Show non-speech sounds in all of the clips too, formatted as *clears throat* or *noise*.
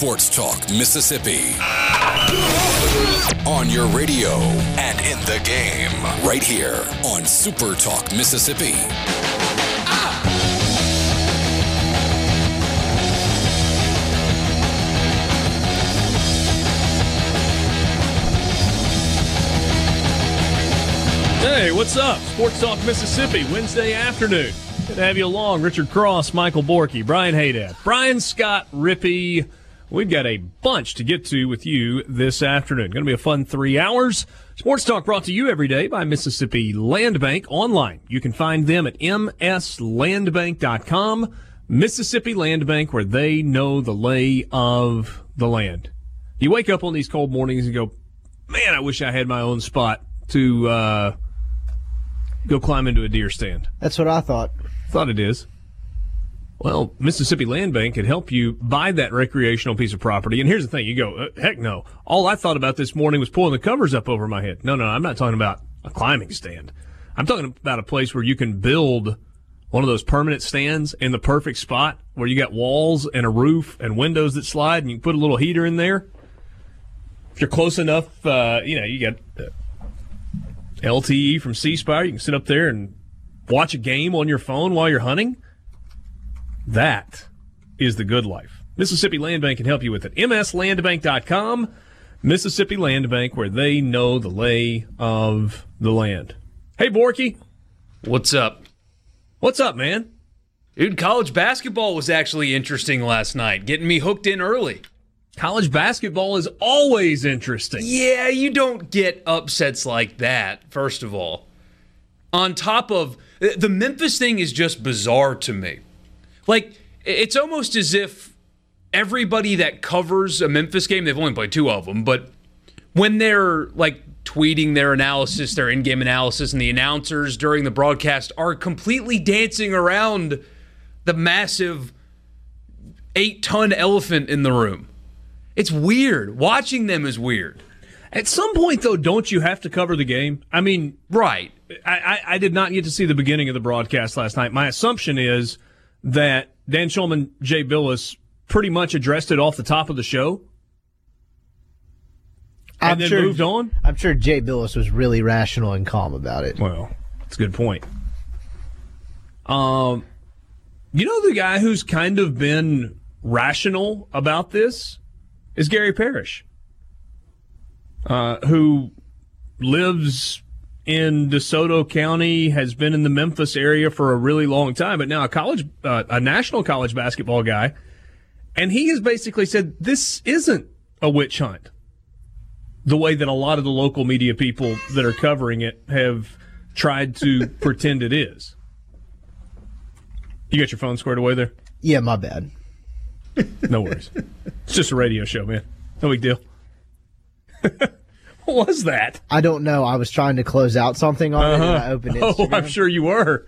Sports Talk Mississippi. On your radio and in the game, right here on Super Talk Mississippi. Hey, what's up? Sports Talk Mississippi, Wednesday afternoon. Good to have you along. Richard Cross, Michael Borky, Brian Hadad, Brian Scott Rippey. We've got a bunch to get to with you this afternoon. Going to be a fun three hours. Sports Talk brought to you every day by Mississippi Land Bank online. You can find them at mslandbank.com. Mississippi Land Bank, where they know the lay of the land. You wake up on these cold mornings and go, man, I wish I had my own spot to uh, go climb into a deer stand. That's what I thought. Thought it is. Well, Mississippi Land Bank can help you buy that recreational piece of property. And here's the thing: you go, uh, heck no. All I thought about this morning was pulling the covers up over my head. No, no, I'm not talking about a climbing stand. I'm talking about a place where you can build one of those permanent stands in the perfect spot where you got walls and a roof and windows that slide, and you put a little heater in there. If you're close enough, uh, you know, you got uh, LTE from C Spire. You can sit up there and watch a game on your phone while you're hunting. That is the good life. Mississippi Land Bank can help you with it. MSLandbank.com. Mississippi Land Bank, where they know the lay of the land. Hey, Borky. What's up? What's up, man? Dude, college basketball was actually interesting last night, getting me hooked in early. College basketball is always interesting. Yeah, you don't get upsets like that, first of all. On top of the Memphis thing is just bizarre to me. Like, it's almost as if everybody that covers a Memphis game, they've only played two of them, but when they're like tweeting their analysis, their in game analysis, and the announcers during the broadcast are completely dancing around the massive eight ton elephant in the room. It's weird. Watching them is weird. At some point, though, don't you have to cover the game? I mean, right. I, I, I did not get to see the beginning of the broadcast last night. My assumption is that Dan Shulman, Jay Bilas pretty much addressed it off the top of the show. And I'm then sure, moved on? I'm sure Jay Bilas was really rational and calm about it. Well, that's a good point. Um, you know the guy who's kind of been rational about this is Gary Parrish, uh, who lives in DeSoto County, has been in the Memphis area for a really long time, but now a college, uh, a national college basketball guy, and he has basically said this isn't a witch hunt the way that a lot of the local media people that are covering it have tried to *laughs* pretend it is. You got your phone squared away there? Yeah, my bad. No worries. it's just a radio show, man. No big deal. *laughs* what was that? I don't know. I was trying to close out something on it and I opened it. *laughs* Oh, I'm sure you were.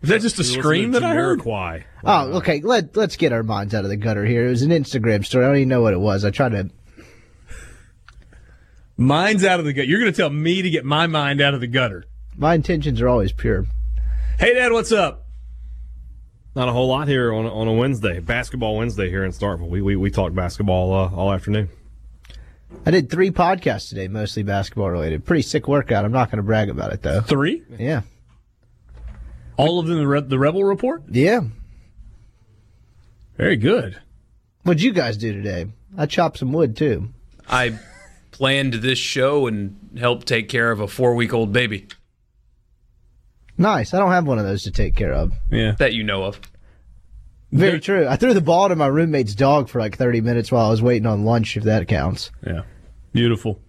Was that just a scream that I heard? Jamiroquai. Oh, okay. Let Let's get our minds out of the gutter here. It was an Instagram story. I don't even know what it was. I tried to. Mine's out of the gutter. You're going to tell me to get my mind out of the gutter. My intentions are always pure. Hey, Dad, what's up? Not a whole lot here on on a Wednesday, basketball Wednesday here in Starkville. We we, we talked basketball uh, all afternoon. I did three podcasts today, mostly basketball related. Pretty sick workout. I'm not going to brag about it though. Three? Yeah, All of them the, Re- the Rebel Report? yeah. Very good. What'd you guys do today? I chopped some wood too. I planned this show and helped take care of a four week old baby Nice. I don't have one of those to take care of. Yeah. that you know of. Very true. I threw the ball to my roommate's dog for like 30 minutes while I was waiting on lunch, if that counts. Yeah. Beautiful.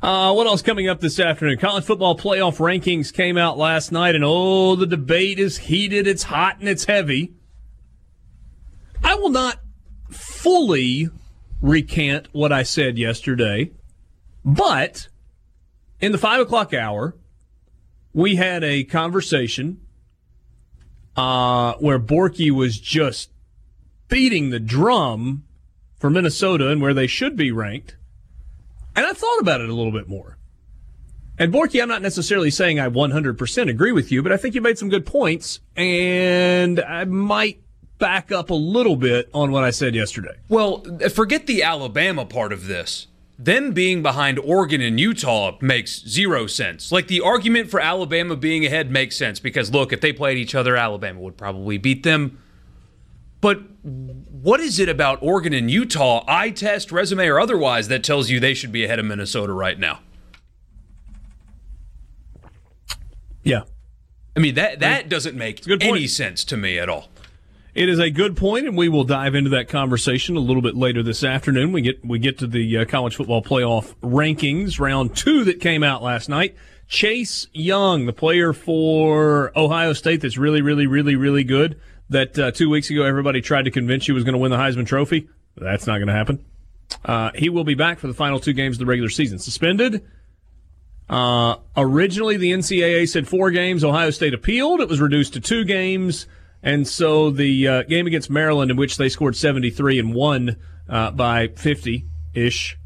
Uh, what else coming up this afternoon? College football playoff rankings came out last night, and oh, the debate is heated, it's hot, and it's heavy. I will not fully recant what I said yesterday, but in the five o'clock hour, we had a conversation uh, where Borky was just beating the drum for Minnesota and where they should be ranked. And I thought about it a little bit more. And Borky, I'm not necessarily saying I 100% agree with you, but I think you made some good points, and I might back up a little bit on what I said yesterday. Well, forget the Alabama part of this. Them being behind Oregon and Utah makes zero sense. Like the argument for Alabama being ahead makes sense because look, if they played each other, Alabama would probably beat them. But what is it about Oregon and Utah, eye test, resume, or otherwise, that tells you they should be ahead of Minnesota right now? Yeah. I mean that that doesn't make any sense to me at all. It is a good point, and we will dive into that conversation a little bit later this afternoon. We get we get to the uh, college football playoff rankings, round two that came out last night. Chase Young, the player for Ohio State, that's really, really, really, really good. That uh, two weeks ago everybody tried to convince you was going to win the Heisman Trophy. That's not going to happen. Uh, he will be back for the final two games of the regular season. Suspended. Uh, originally, the NCAA said four games. Ohio State appealed. It was reduced to two games. And so the uh, game against Maryland, in which they scored 73 and won uh, by 50 ish,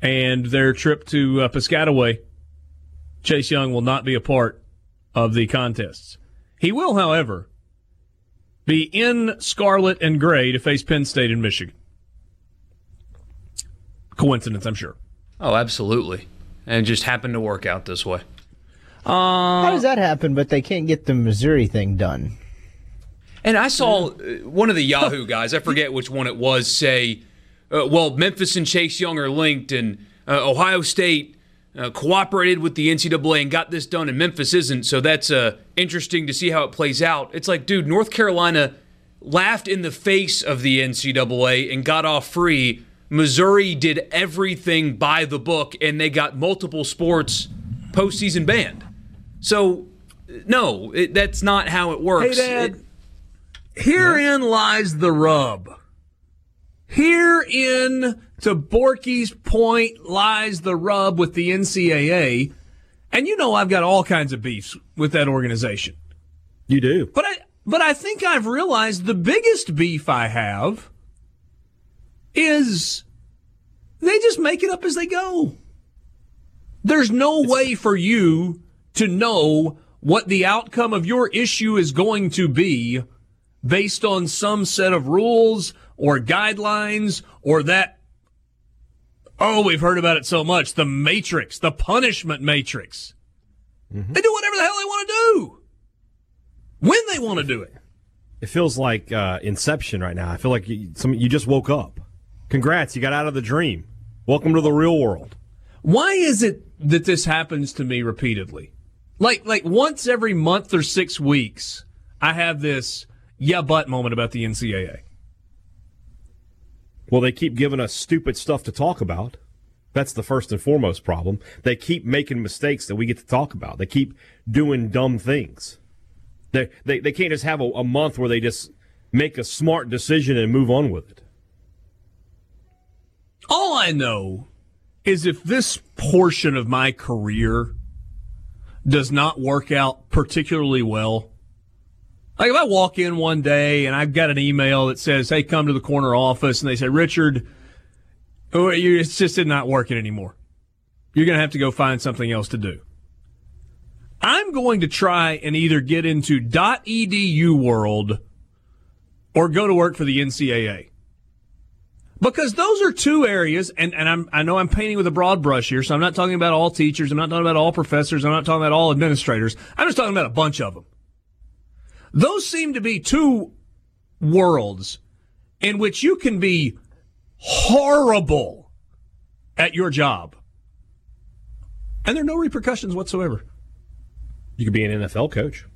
and their trip to uh, Piscataway, Chase Young will not be a part of the contests. He will, however, be in scarlet and gray to face Penn State and Michigan. Coincidence, I'm sure. Oh, absolutely. And it just happened to work out this way. How does that happen? But they can't get the Missouri thing done. And I saw uh, one of the Yahoo guys, I forget which one it was, say, uh, well, Memphis and Chase Young are linked, and uh, Ohio State uh, cooperated with the NCAA and got this done, and Memphis isn't. So that's uh, interesting to see how it plays out. It's like, dude, North Carolina laughed in the face of the NCAA and got off free. Missouri did everything by the book, and they got multiple sports postseason banned. So, no, it, that's not how it works. Hey, Dad. It- Herein lies the rub. Herein, to Borky's point, lies the rub with the NCAA. And you know I've got all kinds of beefs with that organization. You do. But I but I think I've realized the biggest beef I have is they just make it up as they go. There's no way for you to know what the outcome of your issue is going to be based on some set of rules or guidelines or that oh we've heard about it so much the matrix the punishment matrix they do whatever the hell they want to do when they want to do it It feels like uh, Inception right now. I feel like you, some, you just woke up. Congrats, you got out of the dream. Welcome to the real world. why is it that this happens to me repeatedly like like once every month or 6 weeks i have this yeah but moment about the ncaa Well, they keep giving us stupid stuff to talk about. That's the first and foremost problem. They keep making mistakes that we get to talk about. They keep doing dumb things. They they, they can't just have a, a month where they just make a smart decision and move on with it. All I know is if this portion of my career does not work out particularly well, like if I walk in one day and I've got an email that says, "Hey, come to the corner office," and they say, "Richard, oh, it's just not working anymore. You're going to have to go find something else to do." I'm going to try and either get into .edu world or go to work for the NCAA. Because those are two areas, and, and I'm, I know I'm painting with a broad brush here, so I'm not talking about all teachers, I'm not talking about all professors, I'm not talking about all administrators. I'm just talking about a bunch of them. Those seem to be two worlds in which you can be horrible at your job. And there are no repercussions whatsoever. You could be an NFL coach.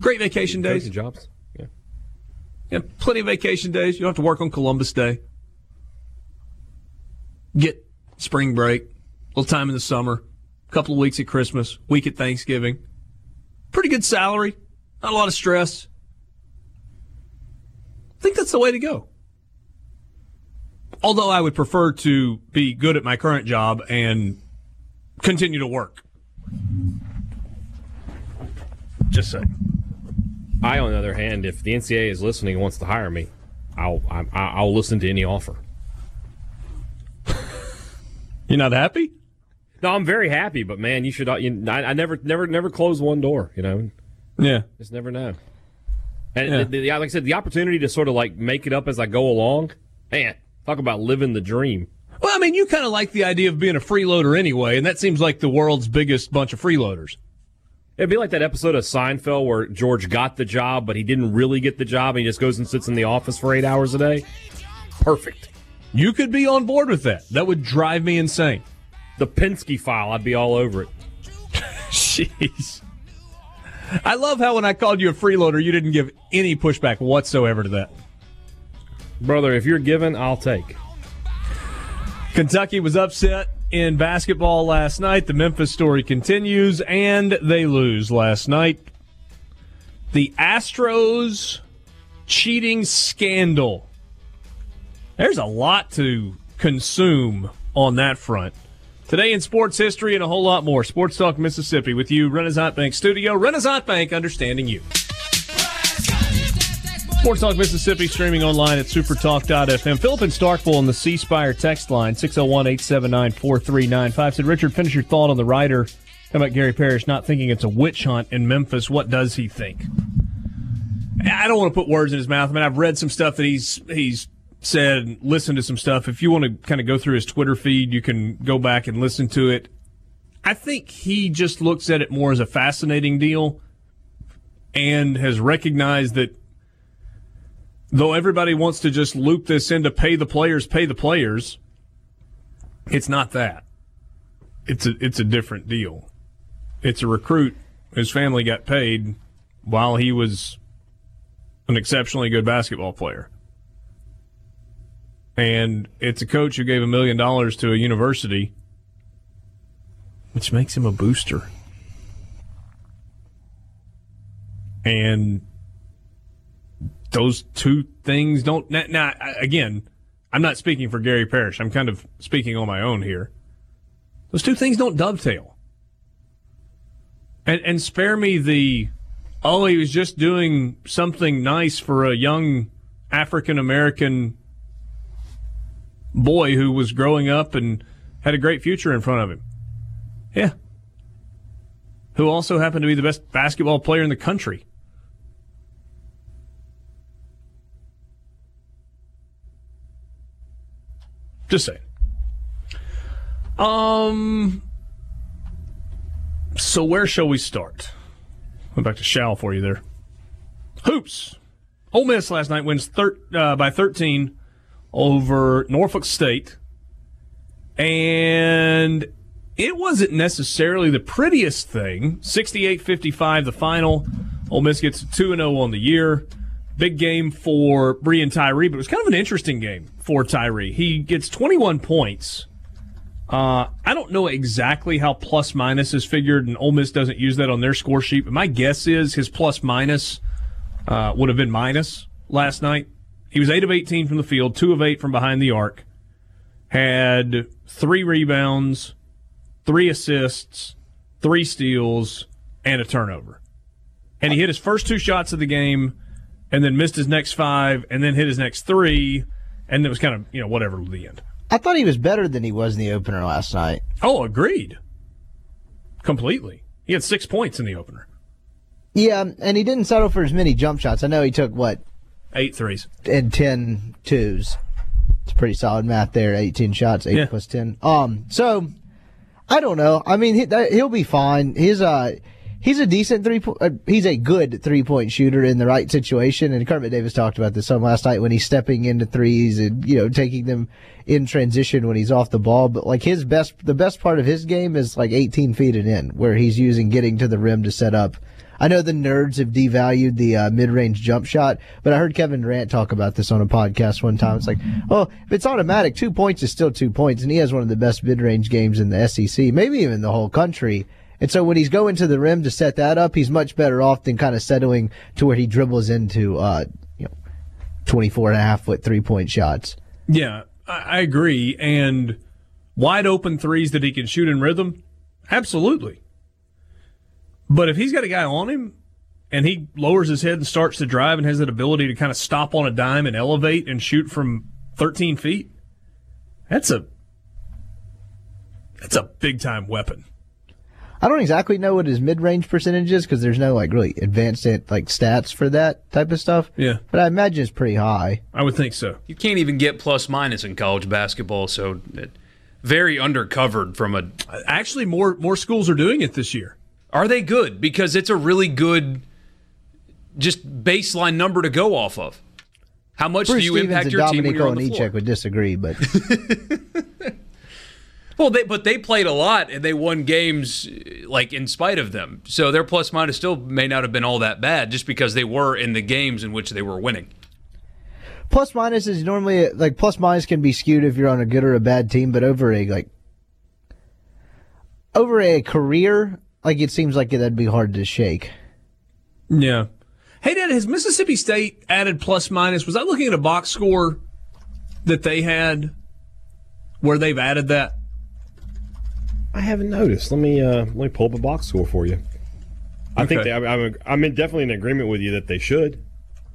Great vacation days. Jobs. Yeah. Yeah, plenty of vacation days. You don't have to work on Columbus Day. Get spring break, a little time in the summer, a couple of weeks at Christmas, week at Thanksgiving. Pretty good salary, not a lot of stress. I think that's the way to go. Although I would prefer to be good at my current job and continue to work. Just say. I, on the other hand, if the NCAA is listening and wants to hire me, I'll I, I'll listen to any offer. *laughs* You're not happy? No, I'm very happy, but man, you should. You, I, I never, never, never close one door. You know, Yeah. just never know. And Yeah. the, the, like I said, the opportunity to sort of like make it up as I go along, man, talk about living the dream. Well, I mean, you kind of like the idea of being a freeloader anyway, and that seems like the world's biggest bunch of freeloaders. It'd be like that episode of Seinfeld where George got the job, but he didn't really get the job, and he just goes and sits in the office for eight hours a day. Perfect. You could be on board with that. That would drive me insane. The Penske file, I'd be all over it. *laughs* Jeez. I love how when I called you a freeloader, you didn't give any pushback whatsoever to that. Brother, if you're given, I'll take. Kentucky was upset in basketball last night. The Memphis story continues, and they lose last night. The Astros cheating scandal. There's a lot to consume on that front. Today in sports history and a whole lot more. Sports Talk Mississippi with you, Renaissance Bank Studio. Renaissance Bank, understanding you. Sports Talk Mississippi streaming online at supertalk.fm. Philip and Starkville on the C Spire text line 601 879 4395 said, Richard, finish your thought on the writer How about Gary Parrish not thinking it's a witch hunt in Memphis. What does he think? I don't want to put words in his mouth. I mean, I've read some stuff that he's he's said, listen to some stuff. If you want to kind of go through his Twitter feed, you can go back and listen to it. I think he just looks at it more as a fascinating deal and has recognized that though everybody wants to just loop this into pay the players, pay the players, it's not that. It's a it's a different deal. It's a recruit whose family got paid while he was an exceptionally good basketball player. And it's a coach who gave a million dollars to a university, which makes him a booster. And those two things don't. Now, now, again, I'm not speaking for Gary Parrish. I'm kind of speaking on my own here. Those two things don't dovetail. And, and spare me the, oh, he was just doing something nice for a young African American boy who was growing up and had a great future in front of him. Yeah. Who also happened to be the best basketball player in the country. Just saying. Um. So where shall we start? Went back to Shal for you there. Hoops. Ole Miss last night wins thir- uh, by 13 over Norfolk State, and it wasn't necessarily the prettiest thing. 68-55 the final. Ole Miss gets 2-0 on the year. Big game for Breein Tyree, but it was kind of an interesting game for Tyree. He gets 21 points. Uh, I don't know exactly how plus minus is figured, and Ole Miss doesn't use that on their score sheet. But my guess is his plus minus uh, would have been minus last night. He was eight of 18 from the field, two of eight from behind the arc, had three rebounds, three assists, three steals, and a turnover. And he hit his first two shots of the game, and then missed his next five, and then hit his next three, and it was kind of you know whatever the end. I thought he was better than he was in the opener last night. Oh, agreed. Completely. He had six points in the opener. Yeah, and he didn't settle for as many jump shots. I know he took what Eight threes. and 10 twos. It's pretty solid math there. 18 shots, 8 Yeah. plus 10. Um, so I don't know. I mean, he, he'll be fine. He's uh he's a decent three po- uh, he's a good three-point shooter in the right situation and Kermit Davis talked about this some last night when he's stepping into threes and you know taking them in transition when he's off the ball, but like his best the best part of his game is like 18 feet and in where he's using getting to the rim to set up I know the nerds have devalued the uh, mid-range jump shot, but I heard Kevin Durant talk about this on a podcast one time. It's like, well, if it's automatic, two points is still two points, and he has one of the best mid-range games in the SEC, maybe even the whole country. And so when he's going to the rim to set that up, he's much better off than kind of settling to where he dribbles into, uh, you know, 24 and a half foot three-point shots. Yeah. I agree. And wide open threes that he can shoot in rhythm, absolutely. But if he's got a guy on him and he lowers his head and starts to drive and has that ability to kind of stop on a dime and elevate and shoot from 13 feet, that's a that's a big time weapon. I don't exactly know what his mid range percentage is because there's no like really advanced like stats for that type of stuff. Yeah. But I imagine it's pretty high. I would think so. You can't even get plus minus in college basketball, so it, very undercovered from a. Actually, more more schools are doing it this year. Are they good? Because it's a really good, just baseline number to go off of. How much Bruce do you Stevens impact your team when you're on the floor? Would disagree, but *laughs* Well, they but they played a lot and they won games like in spite of them. So their plus minus still may not have been all that bad just because they were in the games in which they were winning. plus minus is normally like plus minus can be skewed if you're on a good or a bad team, but over a like over a career, like it seems like that'd be hard to shake. Yeah. Hey, Dad, has Mississippi State added plus minus? Was I looking at a box score that they had where they've added that? I haven't noticed. Let me uh, let me pull up a box score for you. I think they, I'm I'm, I'm in definitely in agreement with you that they should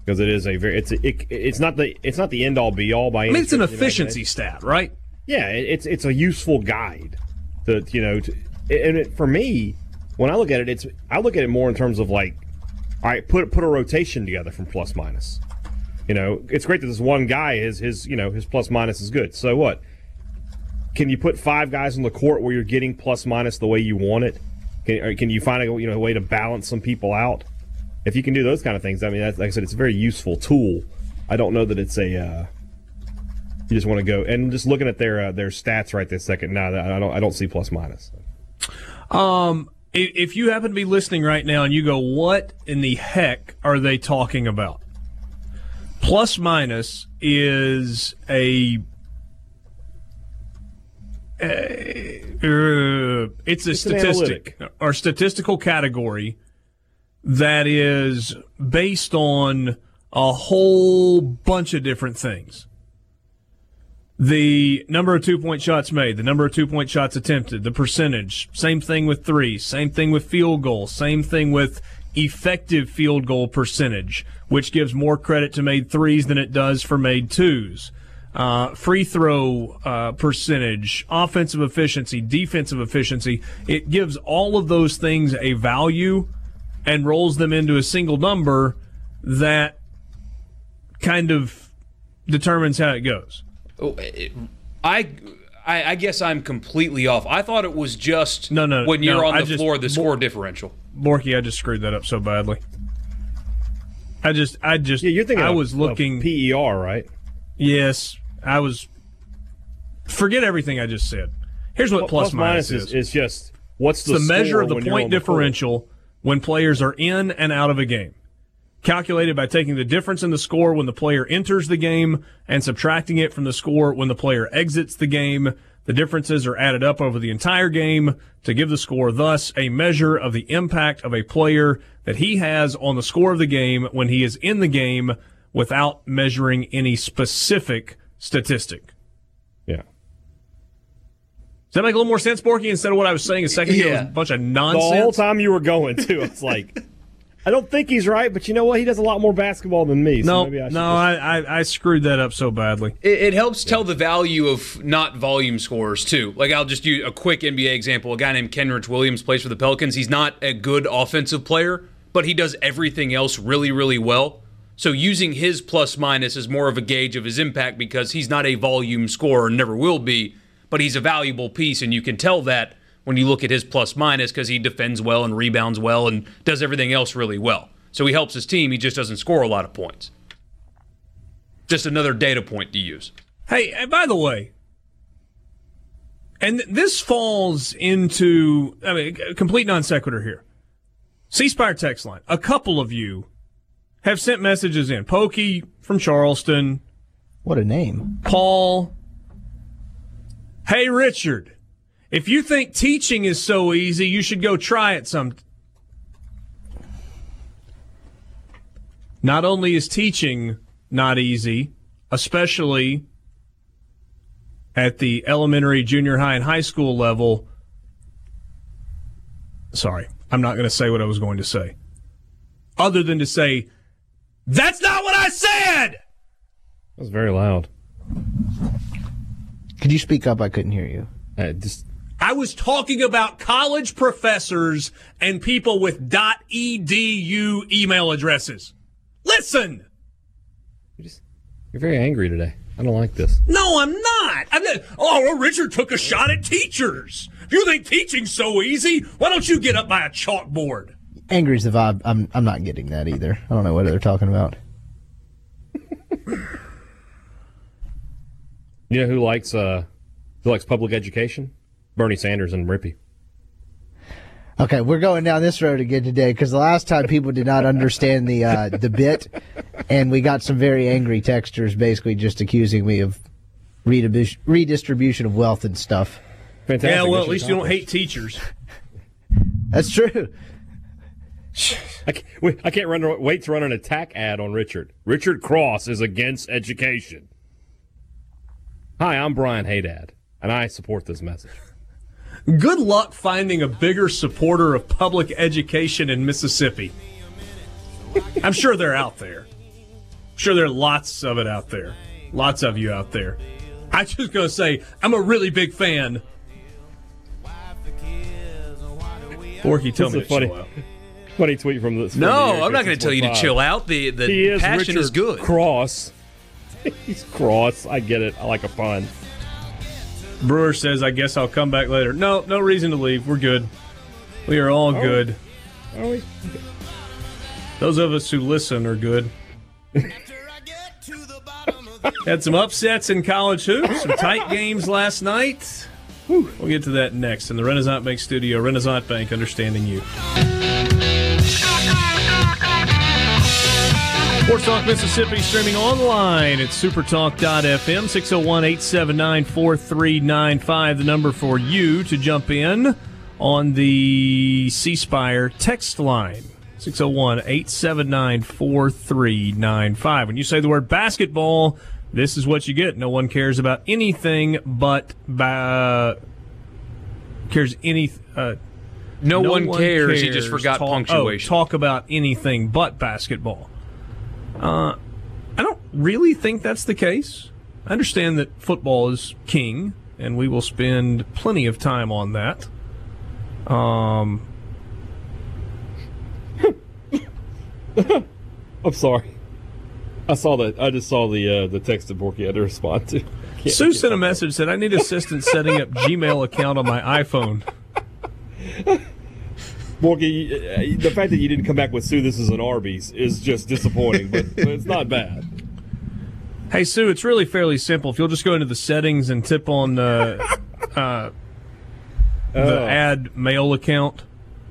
because it is a very it's a, it, it's not the it's not the end all be all by I any mean, it's an stretch of the efficiency stat, right? Yeah, it, it's it's a useful guide. To you know, to, and it, for me, when I look at it, it's I look at it more in terms of like, all right, put put a rotation together from plus minus. You know, it's great that this one guy is his you know his plus minus is good. So what? Can you put five guys on the court where you're getting plus minus the way you want it? Can, can you find a you know a way to balance some people out? If you can do those kind of things, I mean, like I said, it's a very useful tool. I don't know that it's a uh, you just want to go and just looking at their uh, their stats right this second. No, I don't. I don't see plus minus. Um, if you happen to be listening right now and you go, what in the heck are they talking about? Plus minus is a. Uh, it's a It's statistic or statistical category that is based on a whole bunch of different things the number of two point shots made, the number of two point shots attempted, the percentage. Same thing with threes, same thing with field goals, same thing with effective field goal percentage, which gives more credit to made threes than it does for made twos. Uh, free throw uh, percentage, offensive efficiency, defensive efficiency. It gives all of those things a value and rolls them into a single number that kind of determines how it goes. Oh, it- I, I I guess I'm completely off. I thought it was just No, no, when you're no, on I the just- floor the score differential. Borky, I just screwed that up so badly. I just, I just, Yeah, you're thinking. I of- was of looking. PER, right? yes, I was. Forget everything I just said. Here's what plus, minus, is, is. is just what's the, It's the measure of the point on the differential when players are in and out of a game. Calculated by taking the difference in the score when the player enters the game and subtracting it from the score when the player exits the game. The differences are added up over the entire game to give the score, thus, a measure of the impact of a player that he has on the score of the game when he is in the game without measuring any specific statistic. Yeah. Does that make a little more sense, Borky, instead of what I was saying a second ago? It was a bunch of nonsense. The whole time you were going too, it's like. *laughs* I don't think he's right, but you know what? He does a lot more basketball than me. So No, maybe I no, I, I, I screwed that up so badly. It, it helps tell the value of not volume scores too. Like I'll just use a quick NBA example. A guy named Kenrich Williams plays for the Pelicans. He's not a good offensive player, but he does everything else really, really well. So using his plus minus is more of a gauge of his impact because he's not a volume scorer and never will be, but he's a valuable piece, and you can tell that when you look at his plus minus because he defends well and rebounds well and does everything else really well. So he helps his team. He just doesn't score a lot of points. Just another data point to use. Hey, and by the way, and this falls into, I mean, a complete non sequitur here. C Spire text line. A couple of you have sent messages in. Pokey from Charleston, What a name. Paul. Hey, Richard, if you think teaching is so easy, you should go try it some. Not only is teaching not easy, especially at the elementary, junior high, and high school level. Sorry, I'm not going to say what I was going to say. Other than to say, that's not what I said! That was very loud. Could you speak up? I couldn't hear you. Uh, just I was talking about college professors and people with .edu email addresses. Listen! you're, just, you're very angry today. I don't like this. No, I'm not. I'm not. Oh, well, Richard took a shot at teachers. If you think teaching's so easy, why don't you get up by a chalkboard? Angry's the vibe. I'm I'm not getting that either. I don't know what they're talking about. *laughs* You know who likes uh who likes public education? Bernie Sanders and Rippy. Okay, we're going down this road again today because the last time people did not understand the uh, the bit, and we got some very angry texters basically just accusing me of redistribu- redistribution of wealth and stuff. Fantastic. Yeah, well, at mission least you don't hate teachers. That's true. I can't, wait, I can't run, wait to run an attack ad on Richard. Richard Cross is against education. Hi, I'm Brian Hadad, and I support this message. Good luck finding a bigger supporter of public education in Mississippi. I'm sure they're out there. I'm sure there are lots of it out there. Lots of you out there. I'm just going to say, I'm a really big fan. Forky, tell This me to funny. chill out. Funny tweet from this. the No, Eric I'm not going to tell you to chill out. The the He is passion Richard is good. Cross. *laughs* He's cross. I get it. I like a pun. Brewer says, I guess I'll come back later. No, no reason to leave. We're good. We are all good. Are we? Those of us who listen are good. *laughs* Had some upsets in college hoops, some tight games last night. We'll get to that next in the Renaissance Bank studio. Renaissance Bank, understanding you. Sports Talk Mississippi streaming online at supertalk.fm 601 879 4395. The number for you to jump in on the C Spire text line 601 879 4395. When you say the word basketball, this is what you get. No one cares about anything but ba- cares any. Uh, No, one, cares. He just forgot talk, punctuation. Oh, talk about anything but basketball. Uh, I don't really think that's the case. I understand that football is king, and we will spend plenty of time on that. Um, *laughs* I'm sorry. I saw that. I just saw the uh, the text that Borky had to respond to. Can't- *laughs* Sue sent a message said I need assistance setting up Gmail account on my iPhone. *laughs* Borky, uh, the fact that you didn't come back with Sue, this is an Arby's, is just disappointing, but, but it's not bad. Hey Sue, it's really fairly simple. If you'll just go into the settings and tip on uh, uh, the Oh. add mail account,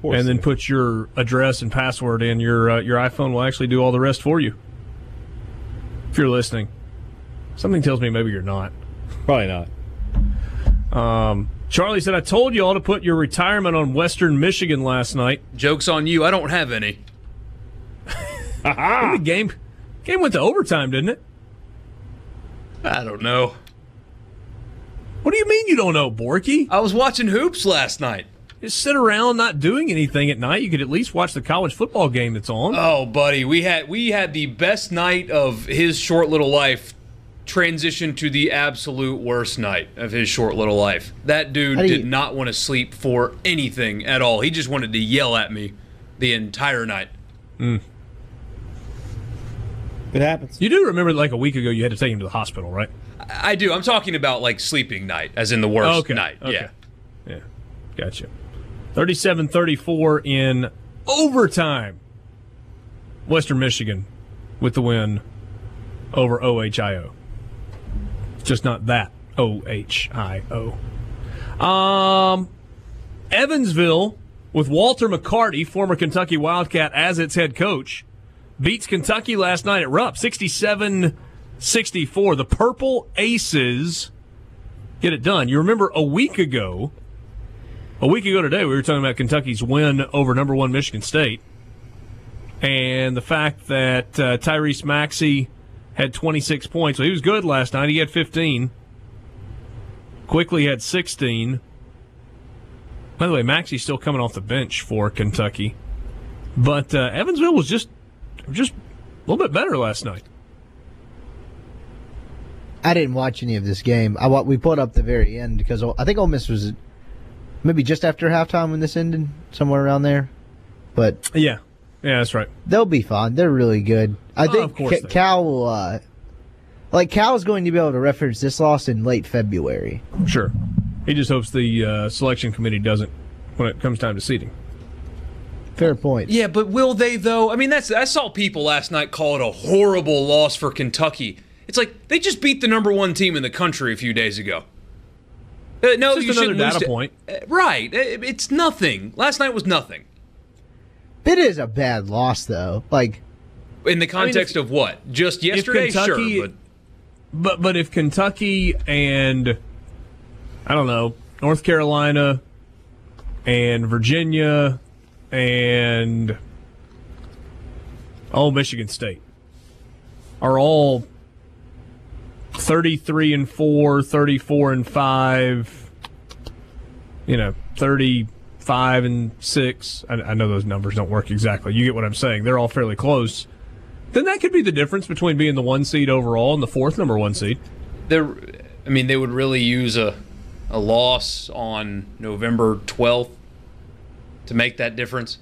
and then put your address and password in, your uh, your iPhone will actually do all the rest for you. If you're listening, something tells me maybe you're not. Probably not. Charlie said, "I told you all to put your retirement on Western Michigan last night. Joke's on you. I don't have any. *laughs* The game game went to overtime, didn't it? I don't know. What do you mean you don't know, Borky? I was watching hoops last night. Just sit around not doing anything at night. You could at least watch the college football game that's on. Oh, buddy, we had we had the best night of his short little life transition to the absolute worst night of his short little life. That dude did you- not want to sleep for anything at all. He just wanted to yell at me the entire night. Hmm. It happens. You do remember, like a week ago, you had to take him to the hospital, right? I do. I'm talking about like sleeping night, as in the worst Okay, night. okay. Yeah. Yeah, gotcha. 37-34 in overtime. Western Michigan with the win over OHIO. Just not that OHIO. Um, Evansville with Walter McCarty, former Kentucky Wildcat, as its head coach, beats Kentucky last night at Rupp 67 64. The Purple Aces get it done. You remember a week ago, a week ago today, we were talking about Kentucky's win over number one Michigan State and the fact that uh, Tyrese Maxey had 26 points. So he was good last night. He had 15. Quickley had 16. By the way, Maxey's still coming off the bench for Kentucky. But uh, Evansville was just just a little bit better last night. I didn't watch any of this game. I we put up the very end because I think Ole Miss was maybe just after halftime when this ended, somewhere around there. But Yeah. Yeah, that's right. they'll be fine. They're really good. I Oh, think of course Ca- Cal will. Uh, like Cal's going to be able to reference this loss in late February. Sure. He just hopes the uh, selection committee doesn't when it comes time to seating. Fair point. Yeah, but will they though? I mean, that's I saw people last night call it a horrible loss for Kentucky. It's like they just beat the number one team in the country a few days ago. Uh, no, It's you another shouldn't lose data to- point. Uh, right? Uh, It's nothing. Last night was nothing It is a bad loss though. Like in the context of what? Just yesterday, Kentucky- sure, but But but if Kentucky and I don't know North Carolina and Virginia and oh Michigan State are all 33 and 4, 34 and 5, you know, 35 and 6. I, I know those numbers don't work exactly. You get what I'm saying. They're all fairly close. Then that could be the difference between being the one seed overall and the fourth number one seed. they're. I mean, they would really use a a loss on November twelfth to make that difference.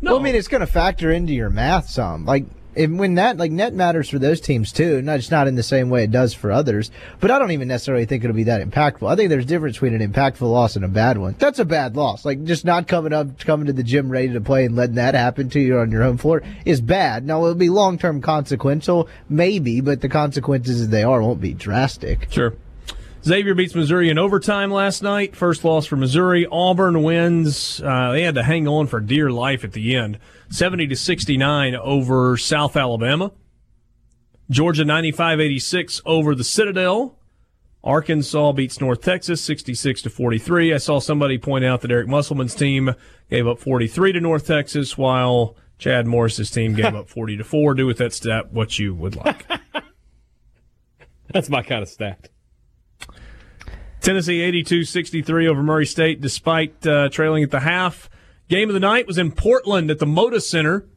No, Well, I mean, it's going to factor into your math some. Like, if, when that, like, net matters for those teams too. Not just not in the same way it does for others. But I don't even necessarily think it'll be that impactful. I think there's a difference between an impactful loss and a bad one. That's a bad loss. Like, just not coming up, coming to the gym ready to play and letting that happen to you on your home floor is bad. Now, it'll be long term consequential, maybe, but the consequences as they are won't be drastic. Sure. Xavier beats Missouri in overtime last night. First loss for Missouri. Auburn wins. Uh, they had to hang on for dear life at the end. 70 to 69 over South Alabama. Georgia 95-86 over the Citadel. Arkansas beats North Texas 66 to 43. I saw somebody point out that Eric Musselman's team gave up 43 to North Texas while Chad Morris's team gave up *laughs* 40 to 4. Do with that stat what you would like. *laughs* That's my kind of stat. Tennessee 82 63 over Murray State despite uh, trailing at the half. Game of the night was in Portland at the Moda Center.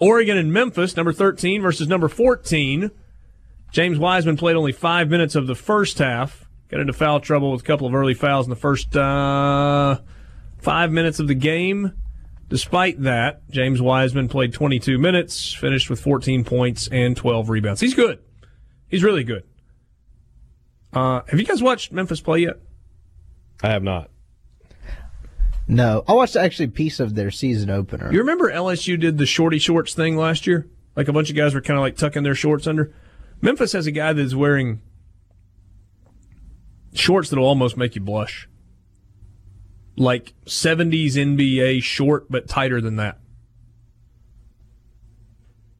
Oregon and Memphis, number 13 versus number 14. James Wiseman played only five minutes of the first half. Got into foul trouble with a couple of early fouls in the first uh, five minutes of the game. Despite that, James Wiseman played 22 minutes, finished with 14 points and 12 rebounds. He's good. He's really good. Uh, have you guys watched Memphis play yet? I have not. No, I watched actually a piece of their season opener. You remember LSU did the shorty shorts thing last year? Like a bunch of guys were kind of like tucking their shorts under. Memphis has a guy that's wearing shorts that'll almost make you blush. Like 70s NBA short, but tighter than that.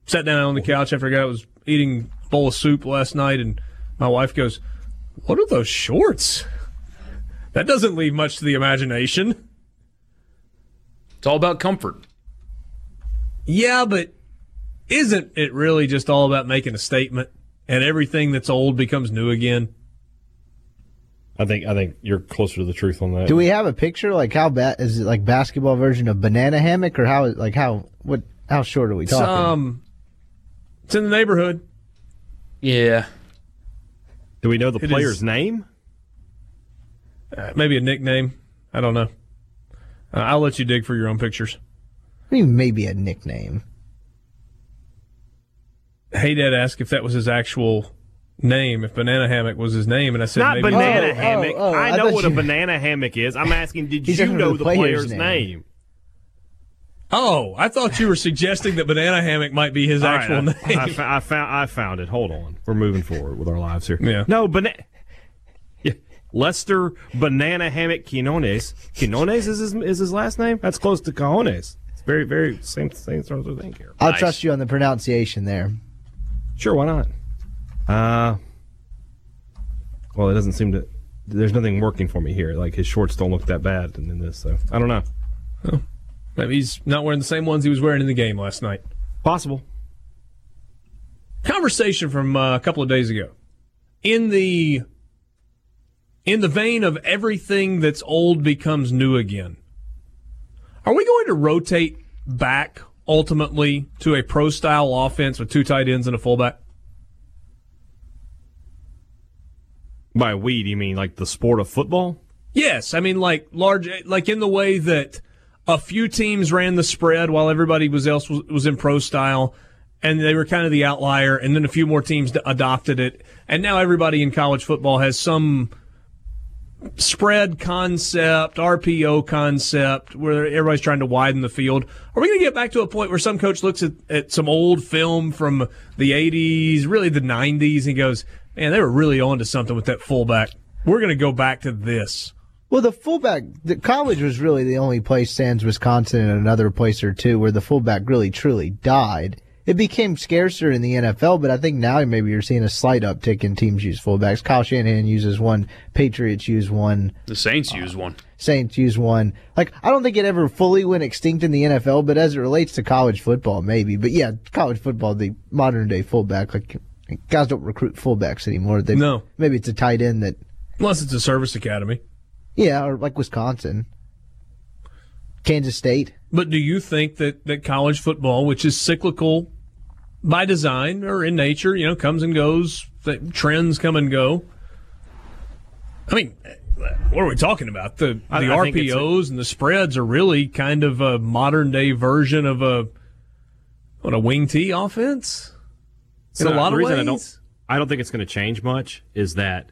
Sat down on the couch after a guy was eating bowl of soup last night, and my wife goes, What are those shorts? That doesn't leave much to the imagination. It's all about comfort. Yeah, but isn't it really just all about making a statement and everything that's old becomes new again? I think I think you're closer to the truth on that. Do we have a picture? Like how bad is it? Like basketball version of banana hammock, or how? Like how? What? How short are we talking? Um, it's in the neighborhood. Yeah. Do we know the It player's is- name? Uh, maybe a nickname. I don't know. Uh, I'll let you dig for your own pictures. I mean, maybe a nickname. Hey, Dad asked if that was his actual name, if Banana Hammock was his name, and I said Not maybe. banana Oh, oh, hammock. oh, I I know thought what a banana hammock is. I'm asking, did *laughs* you know the the player's player's name. name? Oh, I thought you were suggesting that Banana Hammock might be his All right, actual I, *laughs* name. I, I found I found it. Hold on. We're moving forward with our lives here. Yeah. No, banana. Yeah. Lester Banana Hammock Quinones. Quinones is his, is his last name? That's close to Cajones. It's very, very same same sort of thing here. I'll Nice. trust you on the pronunciation there. Sure, why not? Uh, well, it doesn't seem to. There's nothing working for me here. Like his shorts don't look that bad in, in this, so I don't know. Maybe he's not wearing the same ones he was wearing in the game last night. Possible. conversation from uh, a couple of days ago in the in the vein of everything that's old becomes new again, are we going to rotate back ultimately to a pro style offense with two tight ends and a fullback? By weed, you mean like the sport of football? Yes, I mean like large, like in the way that a few teams ran the spread while everybody was else was, was in pro style, and they were kind of the outlier, and then a few more teams adopted it, and now everybody in college football has some spread concept, RPO concept, where everybody's trying to widen the field. Are we going to get back to a point where some coach looks at, at some old film from the 80s, really the 90s, and goes, man, they were really on to something with that fullback. We're going to go back to this. Well, the fullback, the college was really the only place, sans Wisconsin and another place or two, where the fullback really truly died. It became scarcer in the NFL, but I think now maybe you're seeing a slight uptick in teams use fullbacks. Kyle Shanahan uses one, Patriots use one, The Saints use one. Saints use one. Like I don't think it ever fully went extinct in the NFL, but as it relates to college football, maybe. But yeah, college football, the modern day fullback, like guys don't recruit fullbacks anymore. They, No. maybe it's a tight end that, Unless it's a service academy. yeah, or like Wisconsin, Kansas State. But do you think that, that college football, which is cyclical by design or in nature, you know, comes and goes, trends come and go? I mean, what are we talking about? The the I a- RPOs and the spreads are really kind of a modern day version of a what a wing T offense. In a So, lot the of reason ways. I don't, I don't think it's going to change much is that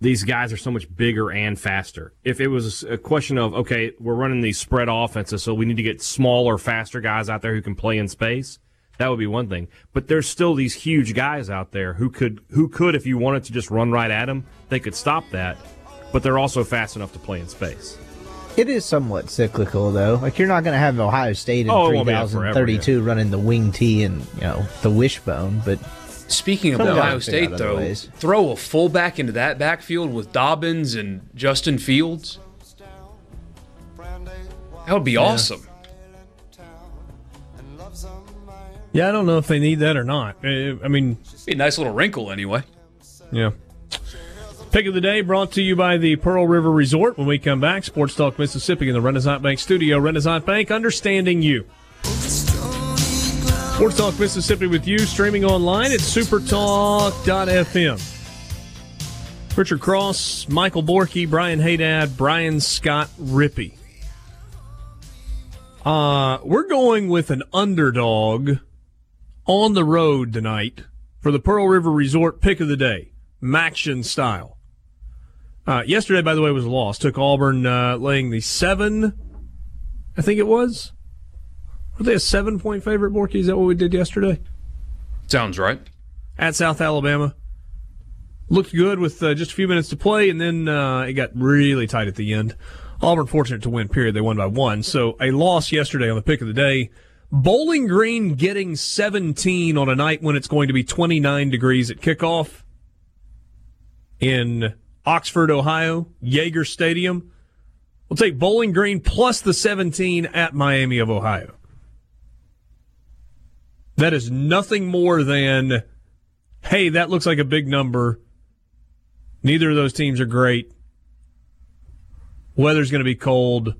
these guys are so much bigger and faster. If it was a question of okay, we're running these spread offenses, so we need to get smaller, faster guys out there who can play in space. That would be one thing. But there's still these huge guys out there who could, who could, if you wanted to just run right at them, they could stop that. But they're also fast enough to play in space. It is somewhat cyclical, though. Like you're not going to have Ohio State in Oh, it won't be that forever, 3032 running the wing T and you know the wishbone, but Speaking of Some Ohio State, though, ways. throw a fullback into that backfield with Dobbins and Justin Fields. That would be awesome. Yeah, I don't know if they need that or not. Uh, I mean, Be a nice little wrinkle, anyway. Yeah. Pick of the day brought to you by the Pearl River Resort. When we come back, Sports Talk Mississippi in the Renaissance Bank studio. Renaissance Bank, understanding you. Sports Talk Mississippi with you, streaming online at supertalk.fm. Richard Cross, Michael Borky, Brian Hadad, Brian Scott Rippey. Uh, we're going with an underdog on the road tonight for the Pearl River Resort pick of the day, Maction style. Uh, yesterday, by the way, was a loss. Took Auburn uh, laying the seven, I think it was. Were they a seven point favorite, Borky? Is that what we did yesterday? Sounds right. At South Alabama. Looked good with uh, just a few minutes to play, and then uh, it got really tight at the end. Auburn fortunate to win, period. They won by one. So a loss yesterday on the pick of the day. Bowling Green getting 17 on a night when it's going to be 29 degrees at kickoff in Oxford, Ohio, Yager Stadium. We'll take Bowling Green plus the 17 at Miami of Ohio. That is nothing more than, hey, that looks like a big number. Neither of those teams are great. Weather's going to be cold.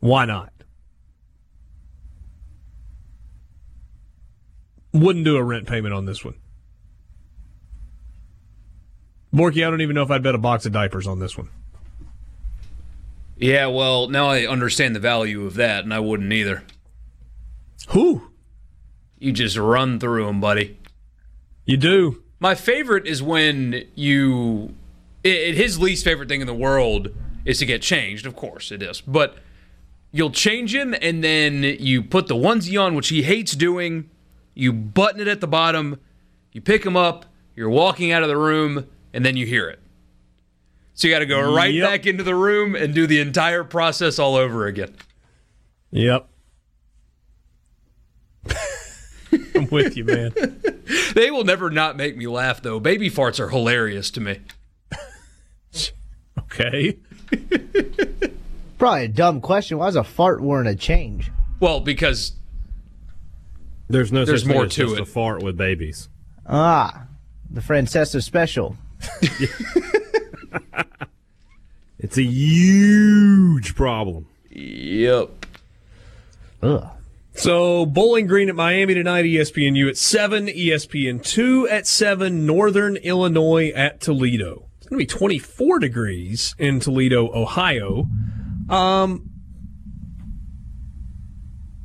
Why not? Wouldn't do a rent payment on this one. Borky, I don't even know if I'd bet a box of diapers on this one. Yeah, well, now I understand the value of that, and I wouldn't either. Who? You just run through them, buddy. You do. My favorite is when you. It, it- his least favorite thing in the world is to get changed, of course it is. But you'll change him, and then you put the onesie on, which he hates doing. You button it at the bottom. You pick them up. You're walking out of the room, and then you hear it. So you got to go right Yep. back into the room and do the entire process all over again. Yep. *laughs* I'm with you, man. *laughs* They will never not make me laugh, though. Baby farts are hilarious to me. *laughs* Okay. probably a dumb question. Why is a fart warrant a change? Well, because There's no There's more to it. a fart with babies. Ah, the Francesa special. *laughs* It's a huge problem. Yep. Ugh. So Bowling Green at Miami tonight, ESPNU at seven, ESPN two at seven, Northern Illinois at Toledo. It's going to be 24 degrees in Toledo, Ohio. Um,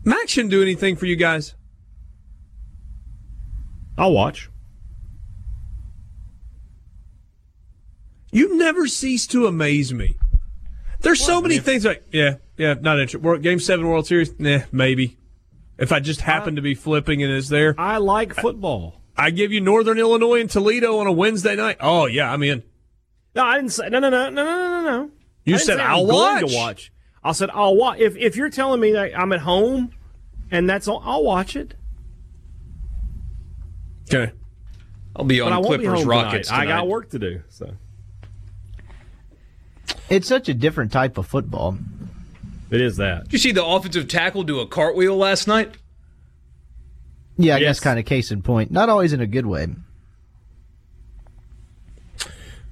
Max shouldn't do anything for you guys. I'll watch. You never cease to amaze me. There's so many things like, yeah, yeah, not interested. Game seven World Series, nah, maybe. If I just happen to be flipping and is there, I like football. I give you Northern Illinois and Toledo on a Wednesday night. Oh yeah, I'm in. No, I didn't say no, no, no, no, no, no, no. You said I'll I'm going watch. to watch. I said I'll watch. If if you're telling me that I'm at home and that's all, I'll watch it. Okay. I'll be But I on won't be Clippers home Rockets tonight. tonight. I got work to do. So It's such a different type of football. it is that. Did you see the offensive tackle do a cartwheel last night? Yeah, I Yes. guess kind of case in point. Not always in a good way.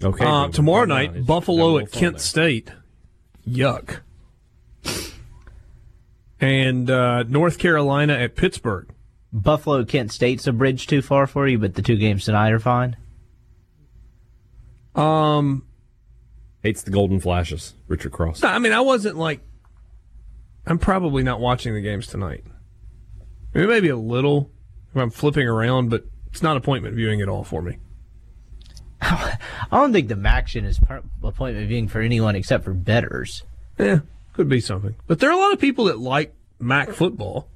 Okay. Uh, tomorrow calm down. night, Buffalo at Kent there. State. Yuck. And uh, North Carolina at Pittsburgh. Buffalo Kent State's a bridge too far for you, but the two games tonight are fine. Um, Hates the golden flashes. Richard Cross. no, I mean, I wasn't like. I'm probably not watching the games tonight. I mean, maybe a little if I'm flipping around, but it's not appointment viewing at all for me. *laughs* I don't think the Maction is part appointment viewing for anyone except for betters. Yeah, could be something. But there are a lot of people that like MAC football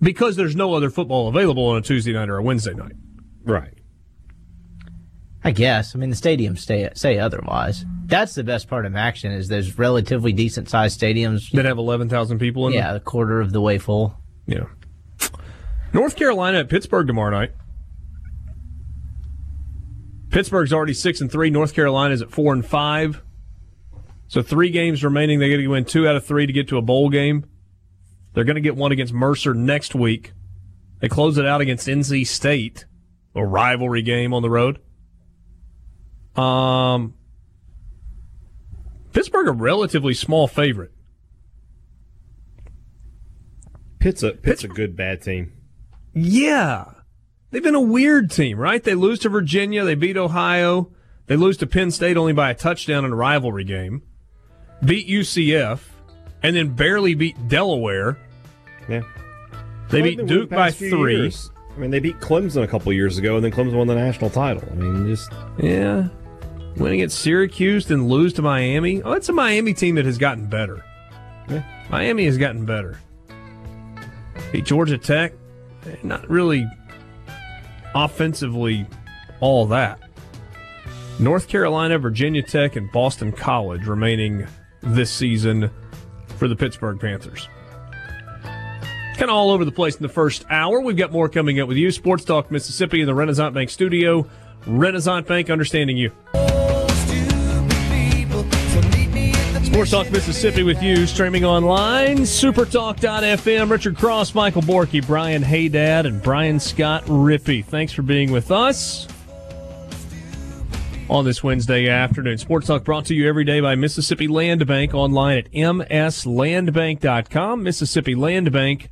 because there's no other football available on a Tuesday night or a Wednesday night. Right. I guess. I mean, the stadiums stay, say otherwise. That's the best part of Action is there's relatively decent sized stadiums. That have 11,000 people in them. Yeah, a quarter of the way full. Yeah. North Carolina at Pittsburgh tomorrow night. Pittsburgh's already six and three. North Carolina's at four and five. So three games remaining. They got to win two out of three to get to a bowl game. They're going to get one against Mercer next week. They close it out against NC State, a rivalry game on the road. Um, Pittsburgh a relatively small favorite. Pitt's a Pitt's a good bad team. Yeah. They've been a weird team, right? They lose to Virginia, they beat Ohio, they lose to Penn State only by a touchdown in a rivalry game, beat UCF, and then barely beat Delaware. Yeah. They Well, beat they've Duke the by three. years. I mean, they beat Clemson a couple years ago, and then Clemson won the national title. I mean, just Yeah. Winning at Syracuse, then lose to Miami. Oh, it's a Miami team that has gotten better. Yeah. Miami has gotten better. Beat Georgia Tech. eh, Not really offensively all that. North Carolina, Virginia Tech, and Boston College remaining this season for the Pittsburgh Panthers. Kind of all over the place in the first hour. We've got more coming up with you. Sports Talk Mississippi in the Renaissance Bank studio. Renaissance Bank, understanding you. Sports Talk Mississippi with you, streaming online, supertalk.fm. Richard Cross, Michael Borky, Brian Hadad, and Brian Scott Rippey. Thanks for being with us on this Wednesday afternoon. Sports Talk brought to you every day by Mississippi Land Bank online at mslandbank.com. Mississippi Land Bank,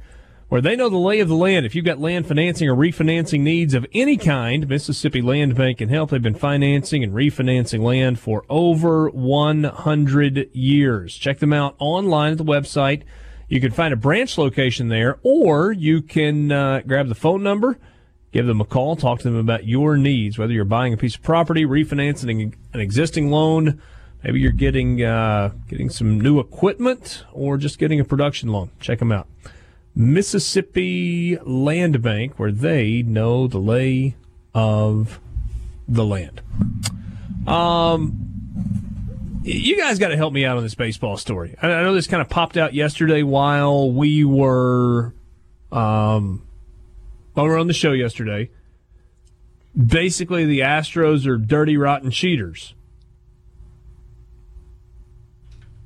where they know the lay of the land. If you've got land financing or refinancing needs of any kind, Mississippi Land Bank can help. They've been financing and refinancing land for over 100 years. Check them out online at the website. You can find a branch location there, or you can uh, grab the phone number Give them a call, talk to them about your needs, whether you're buying a piece of property, refinancing an existing loan, maybe you're getting uh, getting some new equipment, or just getting a production loan. Check them out. Mississippi Land Bank, where they know the lay of the land. Um, you guys got to help me out on this baseball story. I know this kind of popped out yesterday while we were um, while we were on the show yesterday. Basically, the Astros are dirty, rotten cheaters.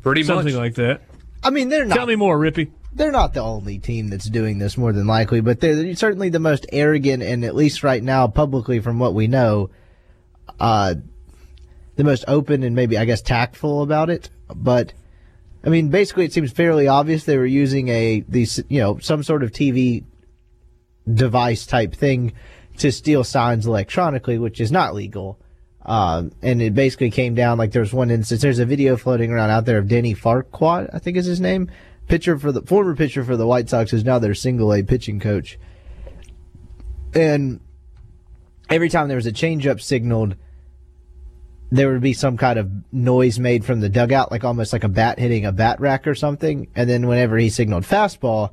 Pretty Something much. like that. I mean, they're not. Tell me more, Rippy. they're not the only team that's doing this more than likely, but they're certainly the most arrogant and at least right now publicly from what we know, uh, the most open and maybe I guess tactful about it. But I mean, basically, it seems fairly obvious they were using a these you know some sort of TV device type thing to steal signs electronically, which is not legal. Um, and it basically came down like there's one instance. There's a video floating around out there of Denny Farquhar, I think is his name, pitcher for the former pitcher for the White Sox, who's now their single A pitching coach. And every time there was a changeup signaled, there would be some kind of noise made from the dugout, like almost like a bat hitting a bat rack or something. And then whenever he signaled fastball,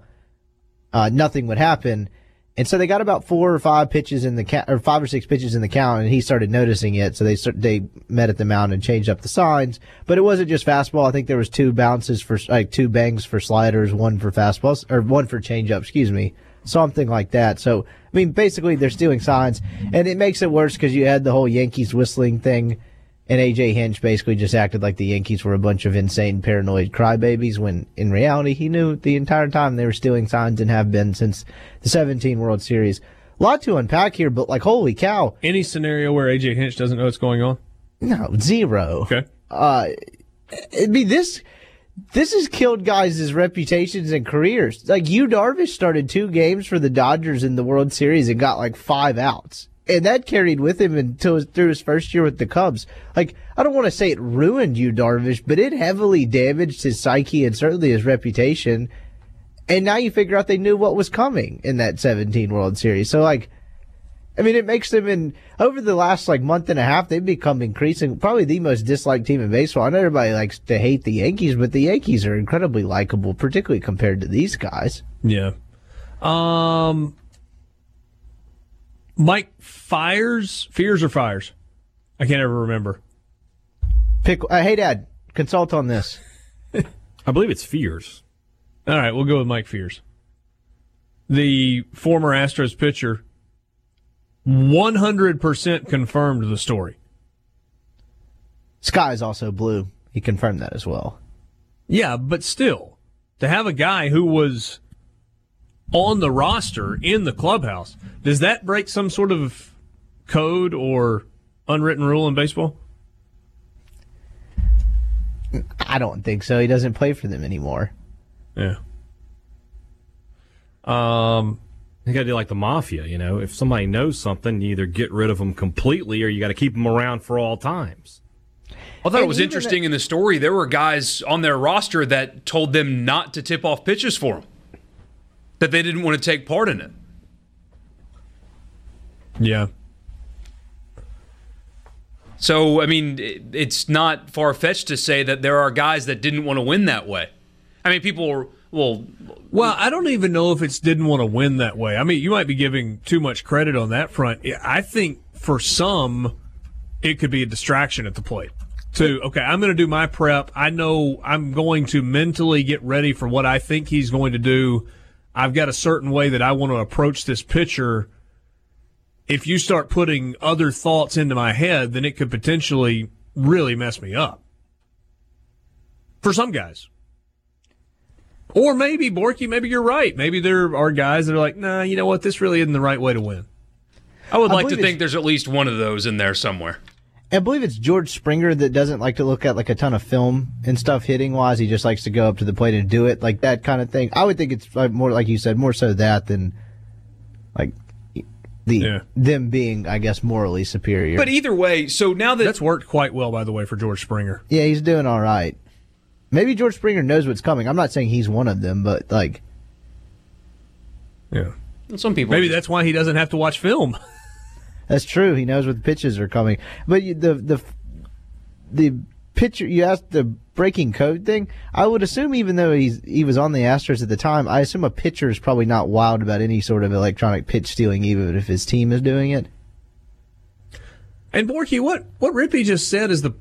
uh, nothing would happen. And so they got about four or five pitches in the count, or five or six pitches in the count, and he started noticing it. So they start, they met at the mound and changed up the signs. But it wasn't just fastball. I think there was two bounces for like two bangs for sliders, one for fastballs, or one for changeup. Excuse me, something like that. So I mean, basically they're stealing signs, and it makes it worse because you had the whole Yankees whistling thing and AJ Hinch basically just acted like the Yankees were a bunch of insane, paranoid crybabies when in reality he knew the entire time they were stealing signs and have been since the 17 World Series. A lot to unpack here, but like, holy cow. Any scenario where AJ Hinch doesn't know what's going on? No, zero. Okay. Uh, I mean, this, this has killed guys' reputations and careers. Like, Yu Darvish started two games for the Dodgers in the World Series and got like five outs and that carried with him until through his first year with the Cubs. Like, I don't want to say it ruined Yu, Darvish, but it heavily damaged his psyche and certainly his reputation. And now you figure out they knew what was coming in that 17 World Series. So, like, I mean, it makes them in over the last like month and a half, they've become increasing, probably the most disliked team in baseball. I know everybody likes to hate the Yankees, but the Yankees are incredibly likable, particularly compared to these guys. Yeah. Um, Mike fires, fears or fires? I can't ever remember. Pick. Uh, Hadad, consult on this. I believe it's fears. All right, we'll go with Mike Fiers. The former Astros pitcher, 100% confirmed the story. Sky is also blue. He confirmed that as well. Yeah, but still, to have a guy who was on the roster in the clubhouse. Does that break some sort of code or unwritten rule in baseball? I don't think so. He doesn't play for them anymore. Yeah. Um, you got to do like the mafia, you know. If somebody knows something, you either get rid of them completely or you got to keep them around for all times. I thought and it was interesting in the story. There were guys on their roster that told them not to tip off pitches for them that they didn't want to take part in it. Yeah. So, I mean, it's not far fetched to say that there are guys that didn't want to win that way. I mean, people well. Well, I don't even know if it's didn't want to win that way. I mean, you might be giving too much credit on that front. I think for some, it could be a distraction at the plate. To okay, I'm going to do my prep. I know I'm going to mentally get ready for what I think he's going to do I've got a certain way that I want to approach this pitcher. If you start putting other thoughts into my head, then it could potentially really mess me up. For some guys. Or maybe, Borky, maybe you're right. Maybe there are guys that are like, nah, you know what? This really isn't the right way to win. I would I like to think there's at least one of those in there somewhere. I believe it's George Springer that doesn't like to look at like a ton of film and stuff hitting wise. He just likes to go up to the plate and do it like that kind of thing. I would think it's more like you said, more so that than like the yeah. them being, I guess, morally superior. But either way, so now that that's worked quite well, by the way, for George Springer. Yeah, he's doing all right. Maybe George Springer knows what's coming. I'm not saying he's one of them, but like, yeah, some people. Maybe that's why he doesn't have to watch film. *laughs* That's true. He knows what the pitches are coming. But the the the pitcher you asked the breaking code thing. I would assume even though he's he was on the Astros at the time, I assume a pitcher is probably not wild about any sort of electronic pitch stealing, even if his team is doing it. And Borky, what what Rippy just said is the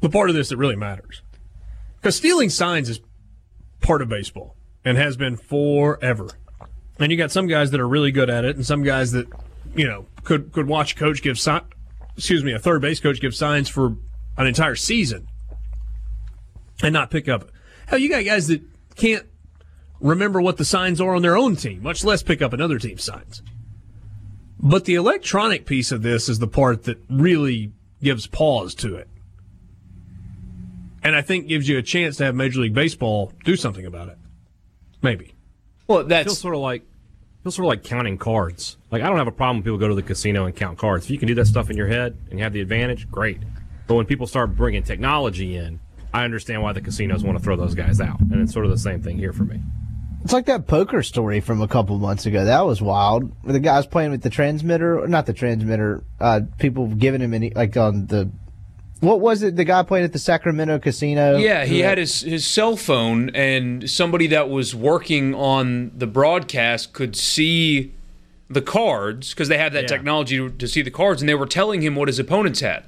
the part of this that really matters. Because stealing signs is part of baseball and has been forever. And you got some guys that are really good at it, and some guys that you know, could could watch coach give sign, excuse me, a third base coach give signs for an entire season and not pick up. Hell, you got guys that can't remember what the signs are on their own team, much less pick up another team's signs. But the electronic piece of this is the part that really gives pause to it. and I think gives you a chance to have Major League Baseball do something about it. Maybe. Well, It that's feels sort of like feels sort of like counting cards. Like I don't have a problem when people go to the casino and count cards. If you can do that stuff in your head and you have the advantage, great. But when people start bringing technology in, I understand why the casinos want to throw those guys out. And it's sort of the same thing here for me. It's like that poker story from a couple months ago. That was wild. The guy's playing with the transmitter, not the transmitter. Uh, people giving him any like on the. What was it? The guy playing at the Sacramento casino. Yeah, he had his, his cell phone, and somebody that was working on the broadcast could see the cards because they have that Yeah. technology to, to see the cards, and they were telling him what his opponents had.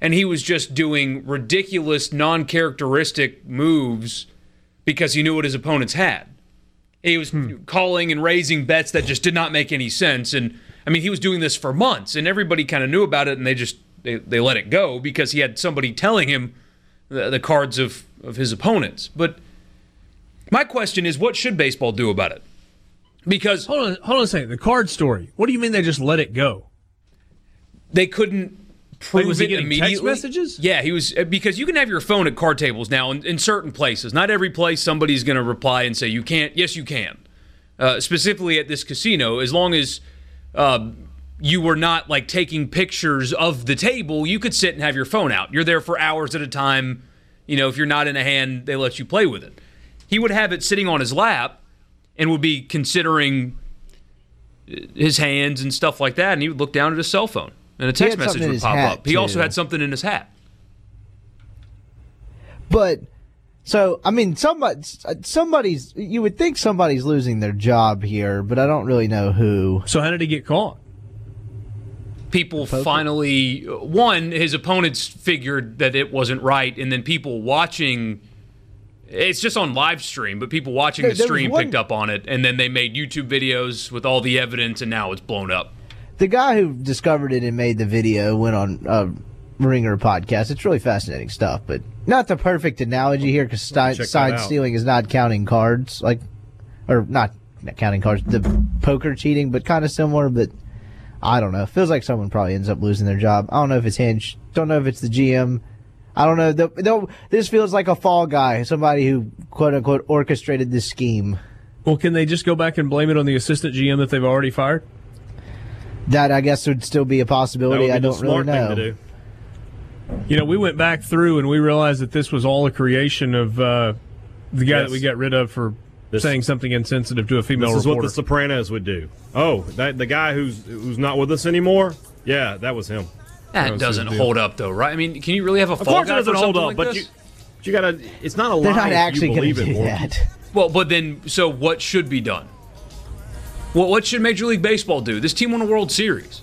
And he was just doing ridiculous, non characteristic moves because he knew what his opponents had. He was hmm. calling and raising bets that just did not make any sense. And I mean, he was doing this for months, and everybody kind of knew about it, and they just they, they let it go because he had somebody telling him the, the cards of, of his opponents. But my question is, what should baseball do about it? Because Hold on, hold on a second. The card story. What do you mean they just let it go? they couldn't prove was he it getting text immediately. messages? Yeah, he was uh, because you can have your phone at card tables now in, in certain places. Not every place somebody's going to reply and say you can't. Yes, you can. Uh, specifically at this casino, as long as uh, you were not like taking pictures of the table, you could sit and have your phone out. You're there for hours at a time. You know, if you're not in a hand, they let you play with it. He would have it sitting on his lap and would be considering uh, his hands and stuff like that, and he would look down at his cell phone, and a text message would pop hat, up. He also had something in his hat. But so I mean, somebody, somebody's. You would think somebody's losing their job here, but I don't really know who. So how did he get caught? People finally, one, his opponents figured that it wasn't right, and then people watching. It's just on live stream, but people watching There- the stream one- picked up on it, and then they made YouTube videos with all the evidence, and now it's blown up. The guy who discovered it and made the video went on a Ringer podcast. It's really fascinating stuff, but not the perfect analogy here because check that side stealing is not counting cards, like, or not, not counting cards, the poker cheating, but kind of similar. But I don't know. Feels like someone probably ends up losing their job. I don't know if it's Hinch. Don't know if it's the GM. I don't know. The, the, this feels like a fall guy, somebody who quote unquote orchestrated this scheme. Well, can they just go back and blame it on the assistant GM that they've already fired? That I guess would still be a possibility. be I don't really know. thing to do. You know, we went back through and we realized that this was all a creation of uh, the guy Yes. that we got rid of for This- saying something insensitive to a female This is what the Sopranos would do. Oh, that the guy who's who's not with us anymore. Yeah, that was him. That was doesn't his deal. hold up, though, right? I mean, can you really have a Of fall course, it guy for doesn't hold something up, like but this? you you gotta. It's not a lie. They're not actually you going to believe it do more. that. Well, but then, so what should be done? Well, what should Major League Baseball do? This team won a World Series.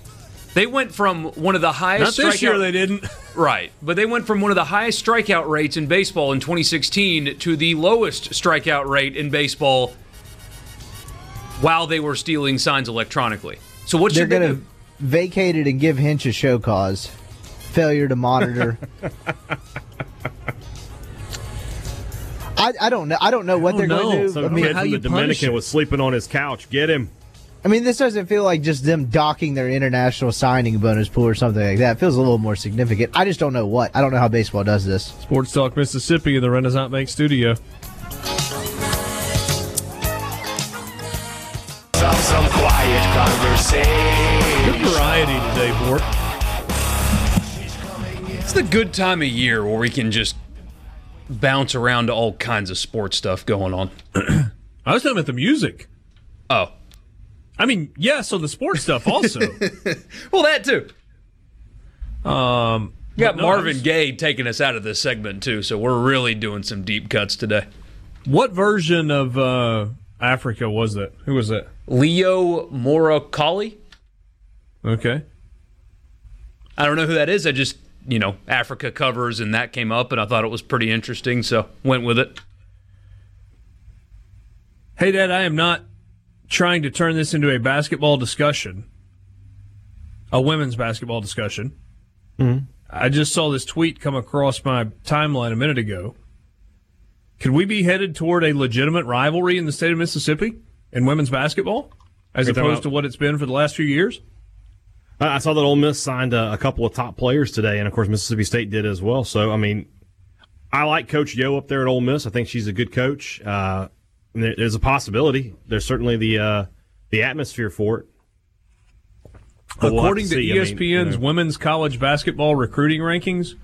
They went from one of the highest. Not highest this year, strikeout- they didn't. Right, but they went from one of the highest strikeout rates in baseball in 2016 to the lowest strikeout rate in baseball while they were stealing signs electronically. So what They're going to vacate it and give Hinch a show cause. Failure to monitor. *laughs* I, I don't know. I don't know what don't they're going to do. Some I mean, how from you the Dominican was sleeping on his couch. Get him. I mean, this doesn't feel like just them docking their international signing bonus pool or something like that. It feels a little more significant. I just don't know what. I don't know how baseball does this. Sports Talk Mississippi in the Renaissance Bank studio. Some, some quiet conversation. Good variety today, Bort. It's the good time of year where we can just bounce around to all kinds of sports stuff going on. *clears throat* I was talking about the music. Oh, I mean, yes, on the sports stuff also. *laughs* well, that too. um, We got no, Marvin was- Gaye taking us out of this segment too, so we're really doing some deep cuts today. What version of uh, Africa was that? Who was that? Leo Morokali. Okay. I don't know who that is. I just, you know, Africa covers and that came up and I thought it was pretty interesting, so went with it. Hadad, I am not trying to turn this into a basketball discussion, a women's basketball discussion. I just saw this tweet come across my timeline a minute ago. Could we be headed toward a legitimate rivalry in the state of Mississippi in women's basketball, as You're opposed to what it's been for the last few years? I I saw that Ole Miss signed a, a couple of top players today, and of course Mississippi State did as well. So I mean, I like Coach Yo up there at Ole Miss. I think she's a good coach. Uh, there's a possibility. There's certainly the uh, the atmosphere for it. But we'll According to, to ESPN's I mean, you know. women's college basketball recruiting rankings,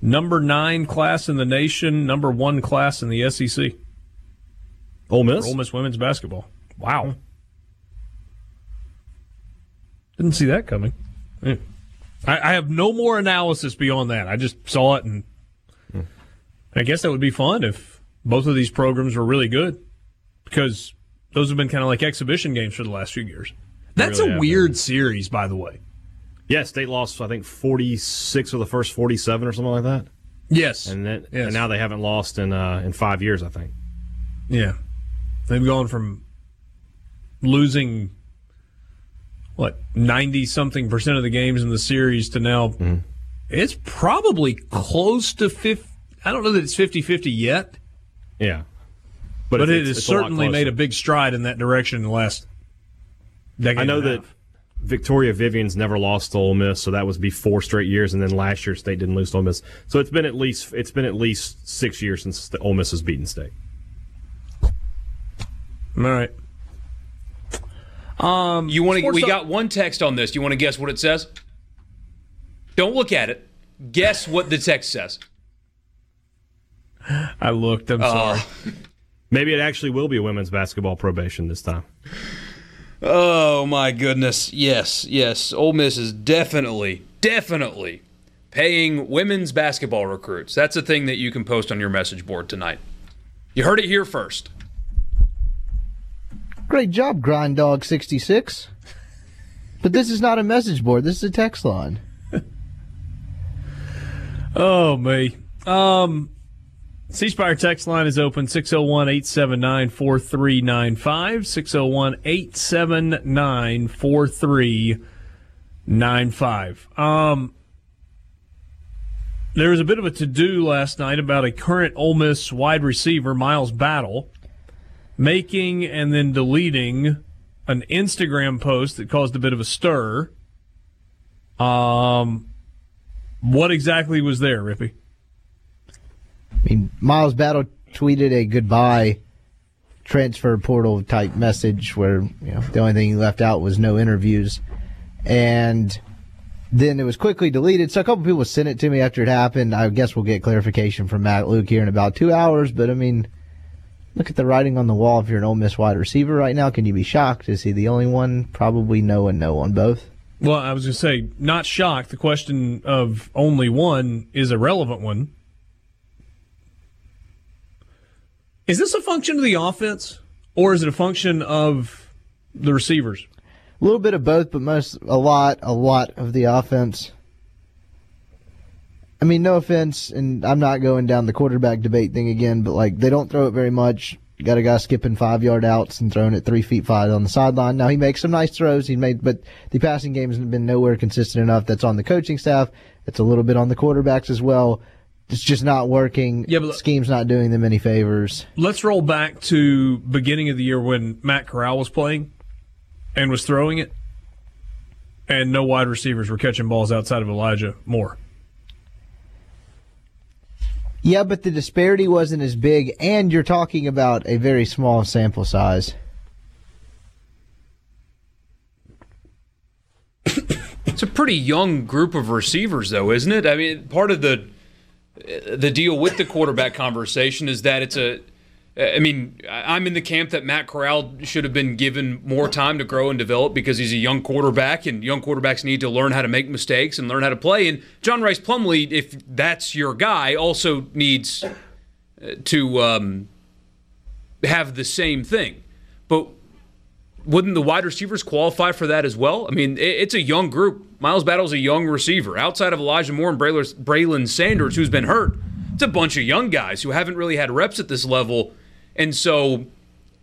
number nine class in the nation, number one class in the SEC. Ole Miss. Ole Miss women's basketball. Wow. Didn't see that coming. I, I, have no more analysis beyond that. I just saw it, and hmm. I guess that would be fun if both of these programs were really good, because those have been kind of like exhibition games for the last few years. That's really a weird been. series, by the way. Yeah, state lost I think forty six of the first forty seven or something like that. Yes, and then yes. and now they haven't lost in uh, in five years. I think. Yeah, they've gone from losing what ninety something percent of the games in the series to now mm-hmm. it's probably close to 50 I don't know that it's 50-50 yet. Yeah. But, but it has certainly made a big stride in that direction in the last decade. I know that Victoria Vivian's never lost to Ole Miss, so that was be four straight years, and then last year State didn't lose to Ole Miss. So it's been at least it's been at least six years since the Ole Miss has beaten State. All right. Um, you want to? We got one text on this. Do You want to guess what it says? Don't look at it. Guess what the text says. I looked. I'm uh, sorry. *laughs* Maybe it actually will be women's basketball probation this time. Oh my goodness! Yes, yes. Ole Miss is definitely, definitely paying women's basketball recruits. That's a thing that you can post on your message board tonight. You heard it here first. Great job, Grind Dog 66. But this is not a message board. This is a text line. *laughs* oh, me. Um, C Spire text line is open 601 879 4395. 601 879 4395. Um, there was a bit of a to do last night about a current Ole Miss wide receiver, Miles Battle making and then deleting an Instagram post that caused a bit of a stir. Um, what exactly was there, Rippy? I mean, Miles Battle tweeted a goodbye transfer portal type message where you know the only thing he left out was no interviews, and then it was quickly deleted. So a couple people sent it to me after it happened. I guess we'll get clarification from Matt Luke here in about two hours. But I mean, look at the writing on the wall. If you're an Ole Miss wide receiver right now, can you be shocked? Is he the only one? Probably no and no on both. Well, I was going to say, not shocked. The question of only one is a relevant one. Is this a function of the offense, or is it a function of the receivers? A little bit of both, but most, a lot, a lot of the offense. I mean, no offense, and I'm not going down the quarterback debate thing again, but like they don't throw it very much. Got a guy skipping five yard outs and throwing it three feet five on the sideline. Now he makes some nice throws. He made, but the passing game has been nowhere consistent enough. That's on the coaching staff. It's a little bit on the quarterbacks as well. It's just not working. Yeah, but scheme's not doing them any favors. Let's roll back to beginning of the year when Matt Corral was playing and was throwing it, and no wide receivers were catching balls outside of Elijah Moore. Yeah, but the disparity wasn't as big, and you're talking about a very small sample size. it's a pretty young group of receivers, though, isn't it? I mean, part of the the deal with the quarterback conversation is that it's a I mean, I'm in the camp that Matt Corral should have been given more time to grow and develop because he's a young quarterback, and young quarterbacks need to learn how to make mistakes and learn how to play. And John Rice Plumlee, if that's your guy, also needs uh, to um, have the same thing. But wouldn't the wide receivers qualify for that as well? I mean, it's a young group. Miles Battle's a young receiver. Outside of Elijah Moore and Braylon Sanders, who's been hurt, it's a bunch of young guys who haven't really had reps at this level and so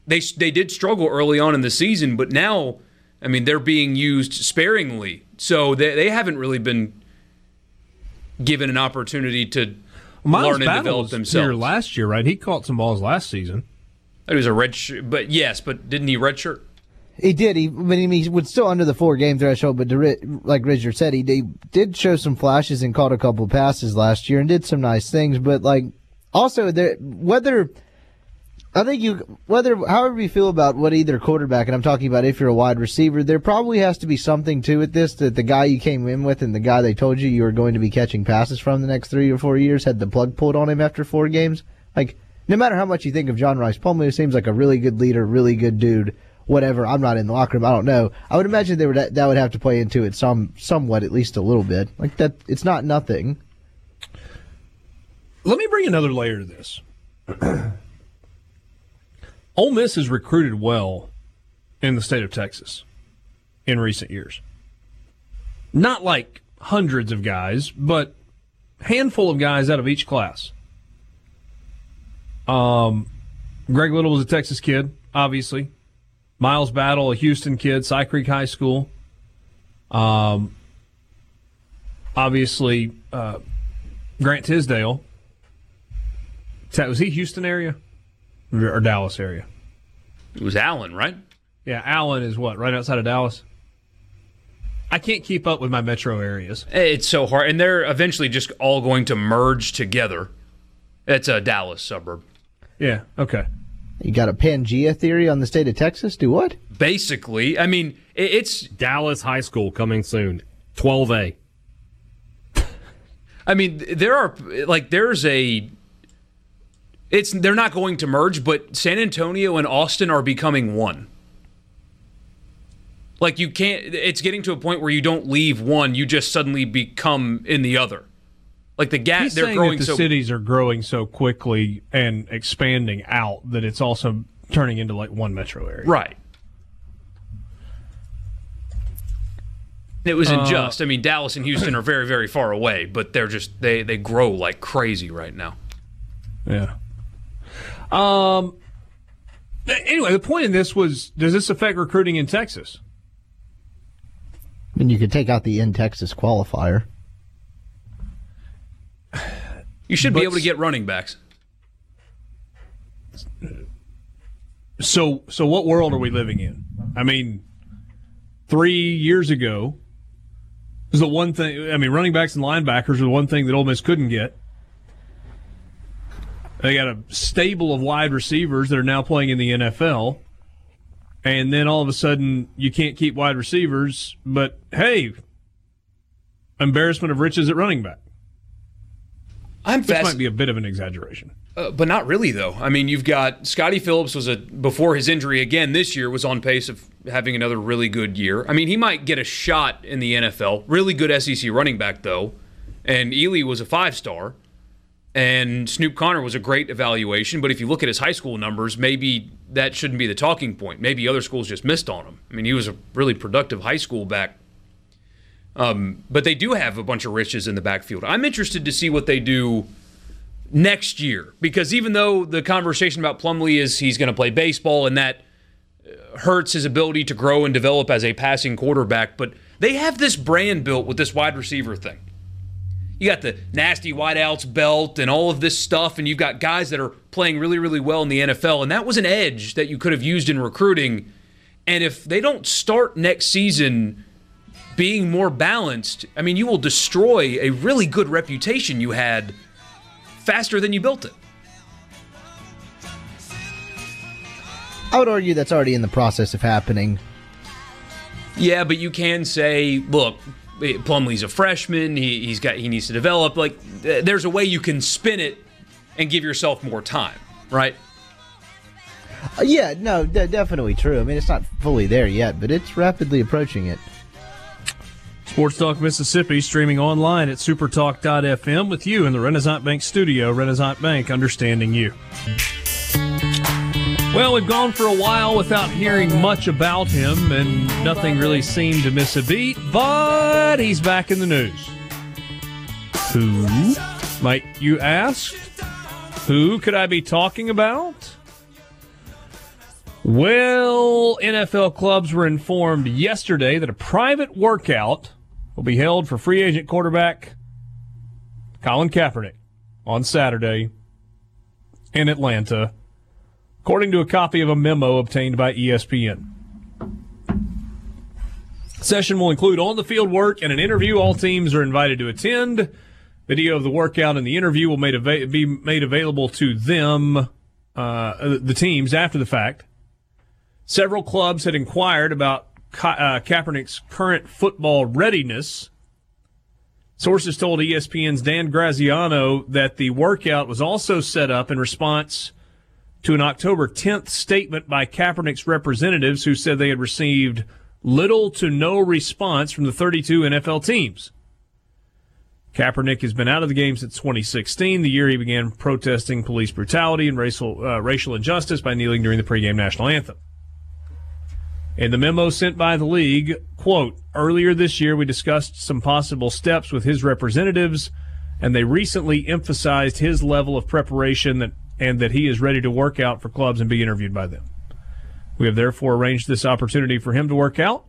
they they did struggle early on in the season, but now, I mean, they're being used sparingly. So they they haven't really been given an opportunity to Miles learn and develop themselves. Here last year, right? He caught some balls last season. It was a red shirt, but yes, but didn't he red shirt? He did. He, but he was still under the four game threshold. But like Richard said, he, he did show some flashes and caught a couple passes last year and did some nice things. But like also there whether I think you whether however you feel about what either quarterback and I'm talking about if you're a wide receiver, there probably has to be something to it this that the guy you came in with and the guy they told you you were going to be catching passes from the next three or four years had the plug pulled on him after four games. Like no matter how much you think of John Rice Plumlee, seems like a really good leader, really good dude. Whatever. I'm not in the locker room. I don't know. I would imagine they would that would have to play into it some somewhat at least a little bit. Like that. It's not nothing. Let me bring another layer to this. *clears throat* Ole Miss has recruited well in the state of Texas in recent years. Not like hundreds of guys, but handful of guys out of each class. Um, Greg Little was a Texas kid, obviously. Miles Battle, a Houston kid, Cy Creek High School. Um, obviously, uh, Grant Tisdale. Was he Houston area or Dallas area? It was Allen, right? Yeah, Allen is what right outside of Dallas. I can't keep up with my metro areas. It's so hard, and they're eventually just all going to merge together. It's a Dallas suburb. Yeah. Okay. You got a Pangea theory on the state of Texas? Do what? Basically, I mean, it's Dallas High School coming soon. 12A. *laughs* I mean, there are like there's a it's they're not going to merge, but San Antonio and Austin are becoming one. Like you can't it's getting to a point where you don't leave one, you just suddenly become in the other. Like the gap He's they're growing that the so cities are growing so quickly and expanding out that it's also turning into like one metro area. Right. It was Uh, unjust. I mean, Dallas and Houston are very, very far away, but they're just they they grow like crazy right now. Yeah. Um. Anyway, the point in this was: Does this affect recruiting in Texas? I mean, you could take out the in Texas qualifier. You should be able to get running backs. So, so what world are we living in? I mean, three years ago was the one thing. I mean, running backs and linebackers are the one thing that Ole Miss couldn't get. They got a stable of wide receivers that are now playing in the NFL, and then all of a sudden you can't keep wide receivers. But hey, embarrassment of riches at running back. I'm This fast, might be a bit of an exaggeration. uh, but not really though. I mean, you've got Scottie Phillips was a before his injury again this year was on pace of having another really good year. I mean, he might get a shot in the NFL. Really good SEC running back though, and Ealy was a five star. And Snoop Conner was a great evaluation, but if you look at his high school numbers, maybe that shouldn't be the talking point. Maybe other schools just missed on him. I mean, he was a really productive high school back. Um, but they do have a bunch of riches in the backfield. I'm interested to see what they do next year because even though the conversation about Plumlee is he's going to play baseball and that uh, hurts his ability to grow and develop as a passing quarterback, but they have this brand built with this wide receiver thing. You got the nasty wideouts belt and all of this stuff, and you've got guys that are playing really, really well in the NFL, and that was an edge that you could have used in recruiting. And if they don't start next season being more balanced, I mean, you will destroy a really good reputation you had faster than you built it. I would argue that's already in the process of happening. Yeah, but you can say, look, Plumlee's a freshman. He, he's got he needs to develop. Like, there's a way you can spin it and give yourself more time, right? Uh, yeah, no, de- definitely true. I mean, it's not fully there yet, but it's rapidly approaching it. Sports Talk Mississippi streaming online at supertalk.fm with you in the Renaissance Bank studio. Renaissance Bank, understanding you. Well, we've gone for a while without hearing much about him, and nothing really seemed to miss a beat, but he's back in the news. Who, might you ask? Who could I be talking about? Well, NFL clubs were informed yesterday that a private workout will be held for free agent quarterback Colin Kaepernick on Saturday in Atlanta, according to a copy of a memo obtained by ESPN. Session will include on the field work and an interview. All teams are invited to attend. Video of the workout and the interview will made ava- be made available to them, uh, the teams, after the fact. Several clubs had inquired about Ka- uh, Kaepernick's current football readiness. Sources told ESPN's Dan Graziano that the workout was also set up in response to an October 10th statement by Kaepernick's representatives who said they had received little to no response from the 32 NFL teams. Kaepernick has been out of the game since 2016, the year he began protesting police brutality and racial uh, racial injustice by kneeling during the pregame national anthem. In the memo sent by the league, quote, earlier this year we discussed some possible steps with his representatives, and they recently emphasized his level of preparation that and that he is ready to work out for clubs and be interviewed by them. We have therefore arranged this opportunity for him to work out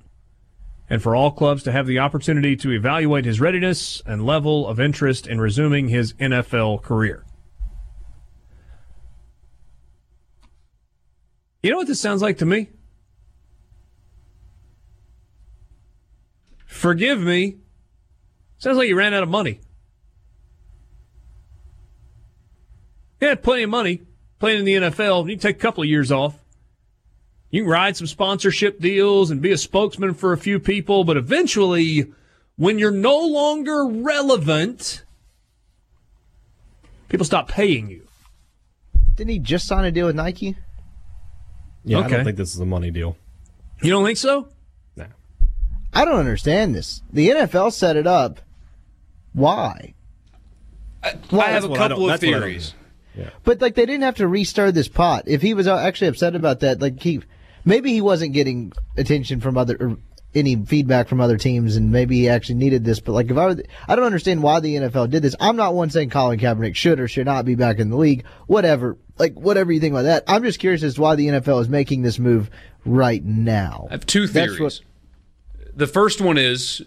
and for all clubs to have the opportunity to evaluate his readiness and level of interest in resuming his NFL career. You know what this sounds like to me? Forgive me. Sounds like you ran out of money. You had plenty of money playing in the NFL. You take a couple of years off. You can ride some sponsorship deals and be a spokesman for a few people, but eventually, when you're no longer relevant, people stop paying you. Didn't he just sign a deal with Nike? Yeah, I don't think this is a money deal. You don't think so? No. I don't understand this. The NFL set it up. Why? I have a couple of that's what theories. But like they didn't have to restart this pot. If he was uh, actually upset about that, like he maybe he wasn't getting attention from other or any feedback from other teams, and maybe he actually needed this. But like if I were, I don't understand why the NFL did this. I'm not one saying Colin Kaepernick should or should not be back in the league. Whatever, like whatever you think about that. I'm just curious as to why the NFL is making this move right now. I have two That's theories. The first one is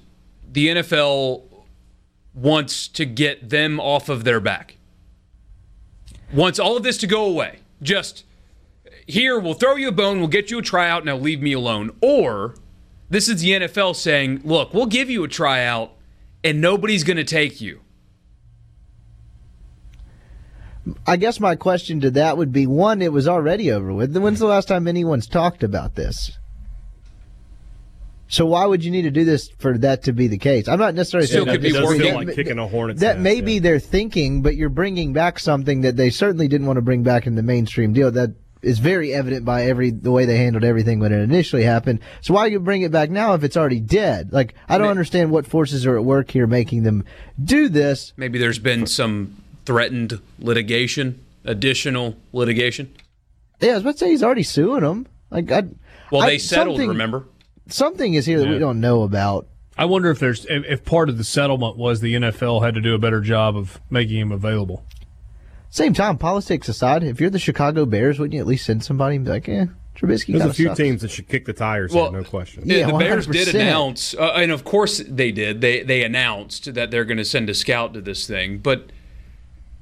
the NFL wants to get them off of their back. Wants all of this to go away. Just here, we'll throw you a bone, we'll get you a tryout, now leave me alone. Or this is the NFL saying, look, we'll give you a tryout and nobody's going to take you. I guess my question to that would be one, it was already over with. When's the last time anyone's talked about this? So why would you need to do this for that to be the case? I'm not necessarily Still saying could that be this It does is- working. like kicking a hornet's That nest, may yeah. be their thinking, but you're bringing back something that they certainly didn't want to bring back in the mainstream deal. That is very evident by every the way they handled everything when it initially happened. So why you bring it back now if it's already dead? Like I don't understand what forces are at work here making them do this. Maybe there's been some threatened litigation, additional litigation. Yeah, I was about to say he's already suing them. Like I, Well, I- they settled, remember? Something is here that we don't know about. I wonder if there's if, if part of the settlement was the NFL had to do a better job of making him available. Same time, politics aside, if you're the Chicago Bears, wouldn't you at least send somebody and be like, eh, Trubisky There's a few sucks. teams that should kick the tires Well, here, no question. Yeah, Yeah, the Bears did announce, uh, and of course they did. They they announced that they're going to send a scout to this thing. But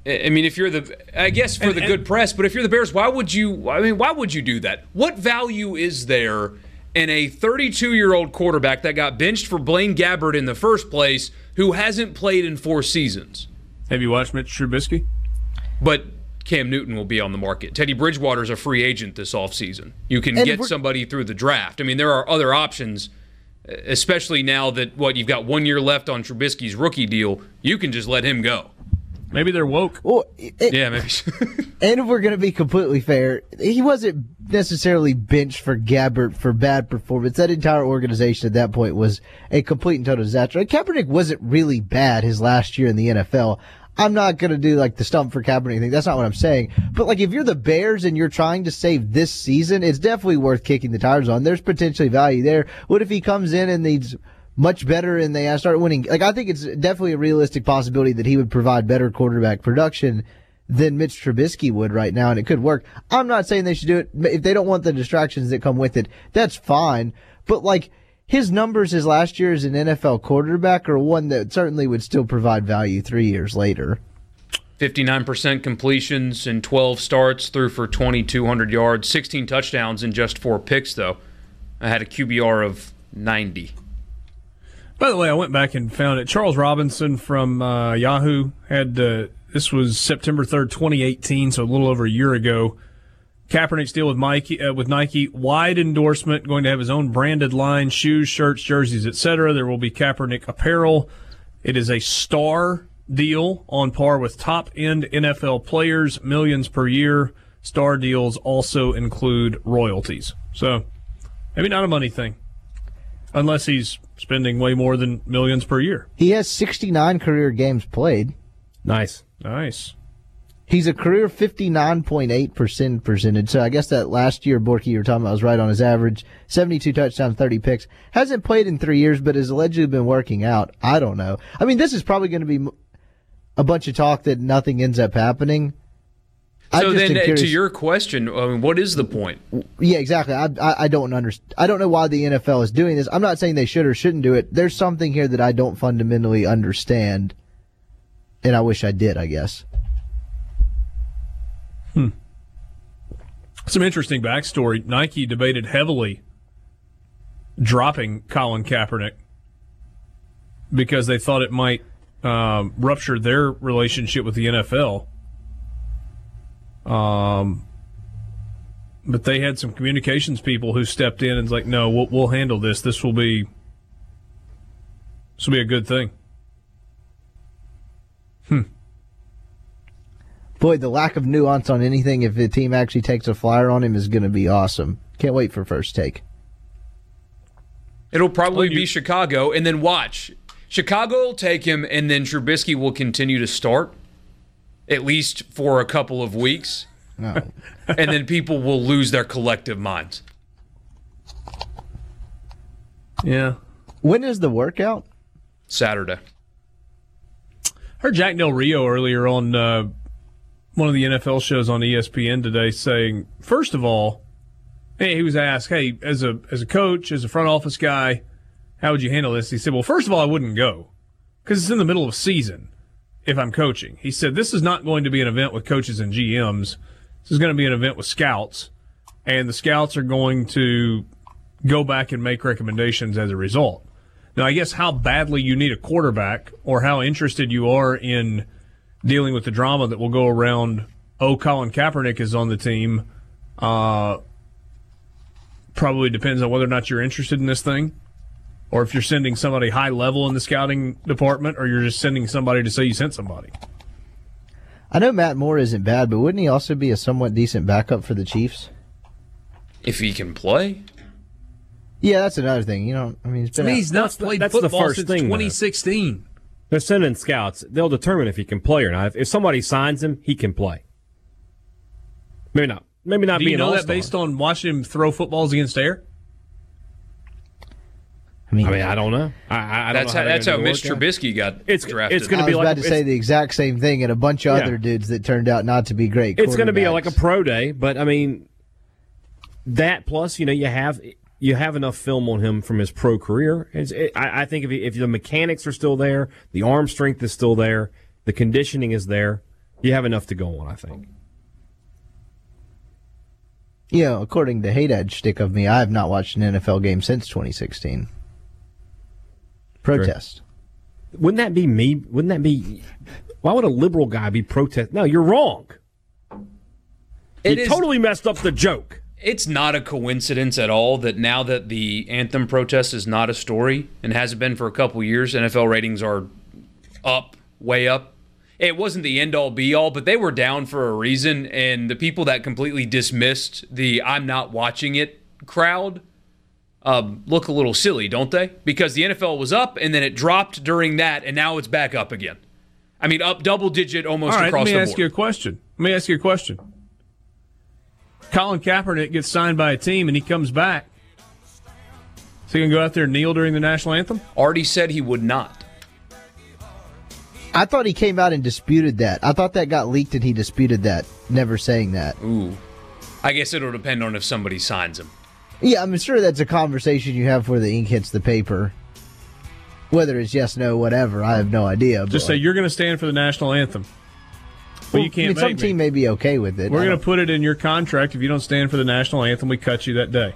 I I mean, if you're the, I guess for And- the and- good press. But if you're the Bears, why would you? I mean, why would you do that? What value is there in a 32 year old quarterback that got benched for Blaine Gabbert in the first place, who hasn't played in four seasons? Have you watched Mitch Trubisky? But Cam Newton will be on the market. Teddy Bridgewater's a free agent this offseason. You can And get somebody through the draft. I mean, there are other options, especially now that what you've got one year left on Trubisky's rookie deal. You can just let him go. Maybe they're woke. Well, it, Yeah, maybe. *laughs* And if we're going to be completely fair, he wasn't necessarily benched for Gabbert for bad performance. That entire organization at that point was a complete and total disaster. And Kaepernick wasn't really bad his last year in the NFL. I'm not going to do like the stump for Kaepernick thing. That's not what I'm saying. But like if you're the Bears and you're trying to save this season, it's definitely worth kicking the tires on. There's potentially value there. What if he comes in and he's much better and they uh, start winning? Like I think it's definitely a realistic possibility that he would provide better quarterback production than Mitch Trubisky would right now, and it could work. I'm not saying they should do it. If they don't want the distractions that come with it, that's fine. But like his numbers his last year as an NFL quarterback are one that certainly would still provide value three years later. 59% completions and 12 starts, threw for 2,200 yards, 16 touchdowns, and just four picks, though. I had a QBR of 90. By the way, I went back and found it. Charles Robinson from uh, Yahoo had uh, this was September third, twenty eighteen, so a little over a year ago. Kaepernick's deal with uh, with Nike, wide endorsement, going to have his own branded line, shoes, shirts, jerseys, etc. There will be Kaepernick apparel. It is a star deal on par with top end NFL players, millions per year. Star deals also include royalties. So maybe not a money thing, unless he's spending way more than millions per year. He has 69 career games played. Nice. Nice. He's a career 59.8% percentage. So I guess that last year, Borky, you were talking about was right on his average. 72 touchdowns, 30 picks. Hasn't played in three years, but has allegedly been working out. I don't know. I mean, this is probably going to be a bunch of talk that nothing ends up happening. I So just then, uh, curious- to your question, I mean, what is the point? Yeah, exactly. I, I, I don't understand. I don't know why the NFL is doing this. I'm not saying they should or shouldn't do it. There's something here that I don't fundamentally understand, and I wish I did. I guess. Hmm. Some interesting backstory. Nike debated heavily dropping Colin Kaepernick because they thought it might um, rupture their relationship with the NFL. Um, but they had some communications people who stepped in and was like, "No, we'll, we'll handle this. This will be this will be a good thing." Hmm. Boy, the lack of nuance on anything if the team actually takes a flyer on him is going to be awesome. Can't wait for first take. It'll probably Well, you- be Chicago, and then watch. Chicago will take him, and then Trubisky will continue to start, at least for a couple of weeks, No. *laughs* and then people will lose their collective minds. Yeah, when is the workout? Saturday. Heard Jack Del Rio earlier on uh, one of the NFL shows on ESPN today saying, first of all, hey, he was asked, hey, as a as a coach, as a front office guy, how would you handle this? He said, well, first of all, I wouldn't go because it's in the middle of season. If I'm coaching, he said, this is not going to be an event with coaches and GMs. This is going to be an event with scouts, and the scouts are going to go back and make recommendations as a result. Now, I guess how badly you need a quarterback or how interested you are in dealing with the drama that will go around, oh, Colin Kaepernick is on the team, uh, probably depends on whether or not you're interested in this thing. Or if you're sending somebody high level in the scouting department, or you're just sending somebody to say you sent somebody. I know Matt Moore isn't bad, but wouldn't he also be a somewhat decent backup for the Chiefs? If he can play, Yeah, that's another thing. You know, I mean, it's been out- not That's the- that's the first thing, though. 2016. They're sending scouts. They'll determine if he can play or not. If, if somebody signs him, he can play. Maybe not. Maybe not Do be you know that all-star. based on watching him throw footballs against air? I mean, I mean, I don't know. I, I I don't that's know how, that's how Mitch gonna out. Trubisky got It's- drafted. it's gonna be was like about to say the exact same thing, and a bunch of Yeah. other dudes that turned out not to be great. It's going to be like a pro day, but I mean, that plus, you know, you have you have enough film on him from his pro career. It's, it, I, I think if he, if the mechanics are still there, the arm strength is still there, the conditioning is there, you have enough to go on. I think. Yeah, according to Hadad shtick of me, I have not watched an NFL game since 2016. Protest. Wouldn't that be me? Wouldn't that be? Why would a liberal guy be protest? No, you're wrong. It you is- totally messed up the joke. it's not a coincidence at all that now that the anthem protest is not a story and hasn't been for a couple years, NFL ratings are up, way up. It wasn't the end all be all, but they were down for a reason. And the people that completely dismissed the I'm not watching it crowd um, look a little silly, don't they? Because the NFL was up and then it dropped during that, and now it's back up again. I mean, up double digit almost All right, across the board. let me ask board. you a question. Let me ask you a question. Colin Kaepernick gets signed by a team and he comes back. So he can go out there and kneel during the national anthem? Already said he would not. I thought he came out and disputed that. I thought that got leaked and he disputed that, never saying that. Ooh. I guess it'll depend on if somebody signs him. Yeah, I'm sure that's a conversation you have where the ink hits the paper. Whether it's yes, no, whatever, I have no idea. Just say you're going to stand for the national anthem. Well, you can't mean, some team me. may be okay with it. We're going to put it in your contract. If you don't stand for the national anthem, we cut you that day.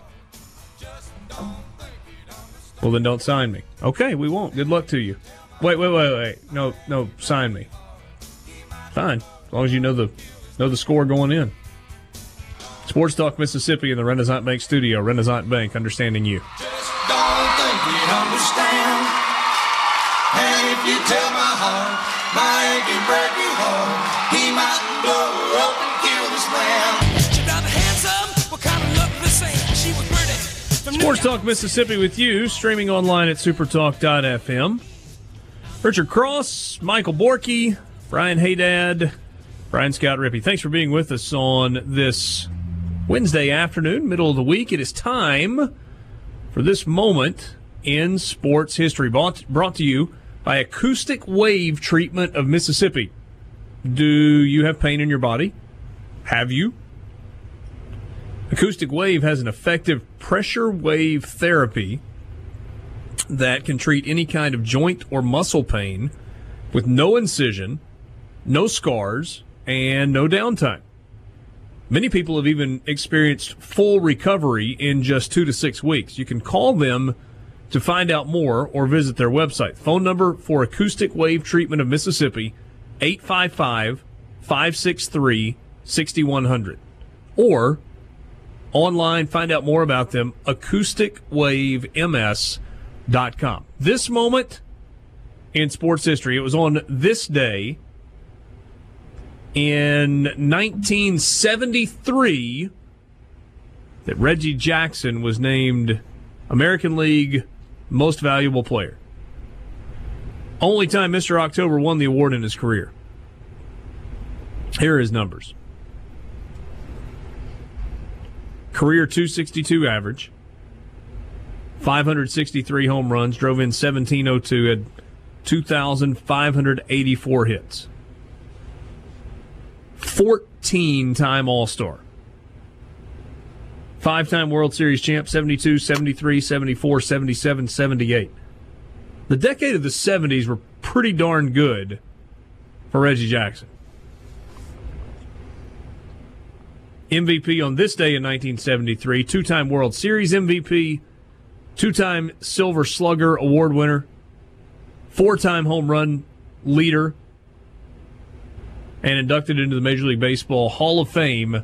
Well, then don't sign me. Okay, we won't. Good luck to you. Wait, wait, wait, wait. No, no, sign me. Fine, as long as you know the know the score going in. Sports Talk Mississippi in the Renasant Bank studio. Renasant Bank, understanding you. don't think we understand. And if you tell my heart, my achy breaky heart, he might blow up and kill this man. She not handsome, what kind of look this ain't? She was pretty. From New Sports Talk Mississippi with you, streaming online at supertalk.fm. Richard Cross, Michael Borky, Brian Hadad, Brian Scott Rippey. Thanks for being with us on this Wednesday afternoon, middle of the week. It is time for this moment in sports history, brought, brought to you by Acoustic Wave Treatment of Mississippi. Do you have pain in your body? Have you? Acoustic Wave has an effective pressure wave therapy that can treat any kind of joint or muscle pain with no incision, no scars, and no downtime. Many people have even experienced full recovery in just two to six weeks. You can call them to find out more or visit their website. Phone number for acoustic wave treatment of Mississippi 855 563 6100. Or online, find out more about them, acousticwavems.com. This moment in sports history, it was on this day in 1973 that Reggie Jackson was named American League Most Valuable Player. Only time Mr. October won the award in his career. Here are his numbers. Career 262 average, 563 home runs, drove in 1702, had 2,584 hits. 14 time All Star. Five time World Series champ, 72, 73, 74, 77, 78. The decade of the 70s were pretty darn good for Reggie Jackson. MVP on this day in 1973, two time World Series MVP, two time Silver Slugger Award winner, four time home run leader, and inducted into the Major League Baseball Hall of Fame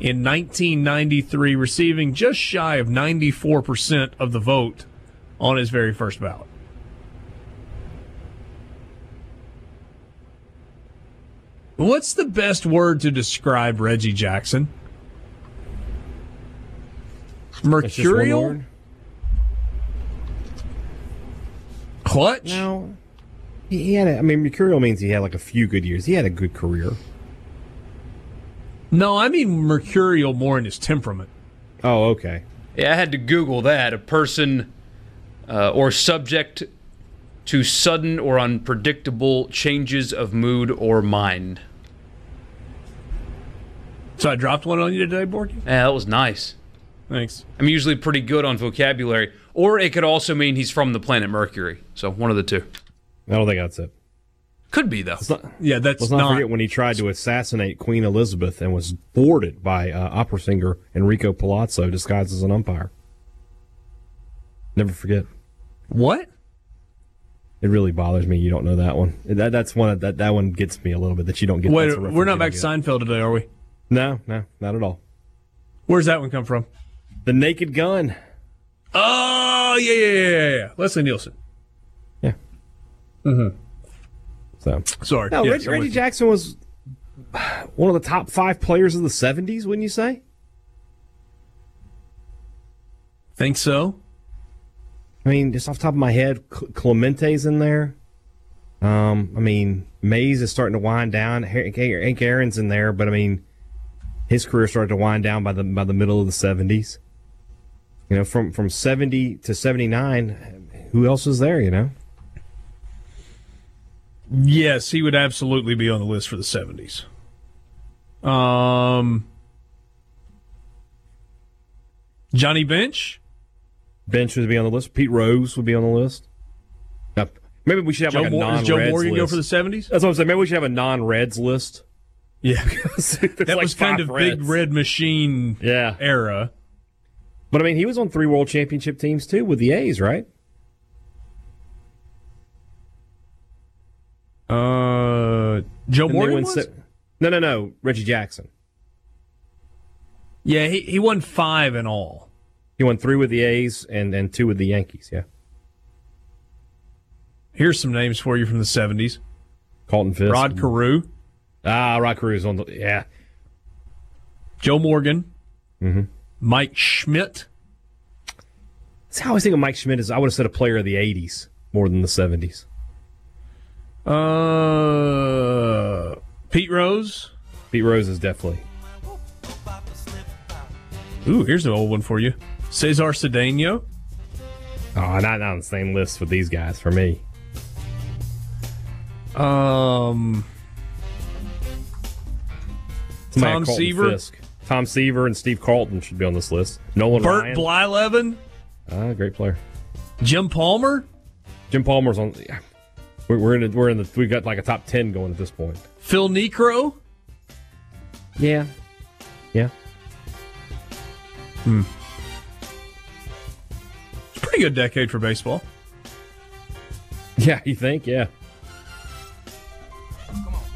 in 1993, receiving just shy of 94% of the vote on his very first ballot. What's the best word to describe Reggie Jackson? It's just one Mercurial? Clutch? No. He he had. A, I mean, mercurial means he had like a few good years. He had a good career. No, I mean mercurial more in his temperament. Oh, okay. Yeah, I had to Google that. A person uh, or subject to sudden or unpredictable changes of mood or mind. So I dropped one on you today, Borky? Yeah, that was nice. Thanks. I'm usually pretty good on vocabulary. Or it could also mean he's from the planet Mercury. So one of the two. I don't think that's it. Could be, though. Let's not, Yeah, that's let's not, not. forget when he tried to assassinate Queen Elizabeth and was thwarted by uh, opera singer Enrico Palazzo disguised as an umpire. Never forget. what? It really bothers me. You don't know that one. That that's one that that one gets me a little bit. That you don't get. Wait, that's a reference we're not back to. Seinfeld today, are we? No, no, not at all. Where's that one come from? The Naked Gun. Oh, yeah, yeah, yeah, yeah, yeah. Leslie Nielsen. Yeah. Mm-hmm. So Sorry. no, Yes, Reggie, Reggie you. Jackson was one of the top five players of the '70s. Wouldn't you say? Think so? I mean, just off the top of my head, Cl- Clemente's in there. Um, I mean, Mays is starting to wind down. Hank Hank Aaron's in there, but I mean, his career started to wind down by the by the middle of the seventies. You know, from from seventy to seventy nine, who else is there? You know, Yes, he would absolutely be on the list for the 70s. Um, Johnny Bench, Bench would be on the list. Pete Rose would be on the list. Now, maybe we should have Joe, like a non does Joe Reds Morgan list. go for the 70s? That's what I'm saying. Maybe we should have a non Reds list. Yeah, *laughs* *laughs* that like was kind of big red machine Yeah, era. but I mean, he was on three World Championship teams too with the A's, right? Uh, Joe Morgan was? se- no, no, no. Reggie Jackson. Yeah, he, he won five in all. He won three with the A's and, and two with the Yankees. Yeah. Here's some names for you from the 70s. Carlton Fisk. Rod Carew, Ah, Rod Carew is on the yeah. Joe Morgan, Mm-hmm. Mike Schmidt. That's how I always think of Mike Schmidt is I would have said a player of the '80s more than the '70s. Uh, Pete Rose. Pete Rose is definitely. Ooh, here's an old one for you. Cesar Cedeno. Oh, not, not on the same list with these guys for me. Um, Somebody Tom Seaver. Fisk. Tom Seaver and Steve Carlton should be on this list. Nolan Burt Ryan. Blyleven. Ah, great player. Jim Palmer. Jim Palmer's on. Yeah. We're, we're in. The, we're in the. We've got like a top ten going at this point. Phil Niekro. Yeah. Yeah. Hmm. It's a pretty good decade for baseball. *laughs* Yeah. You think? Yeah.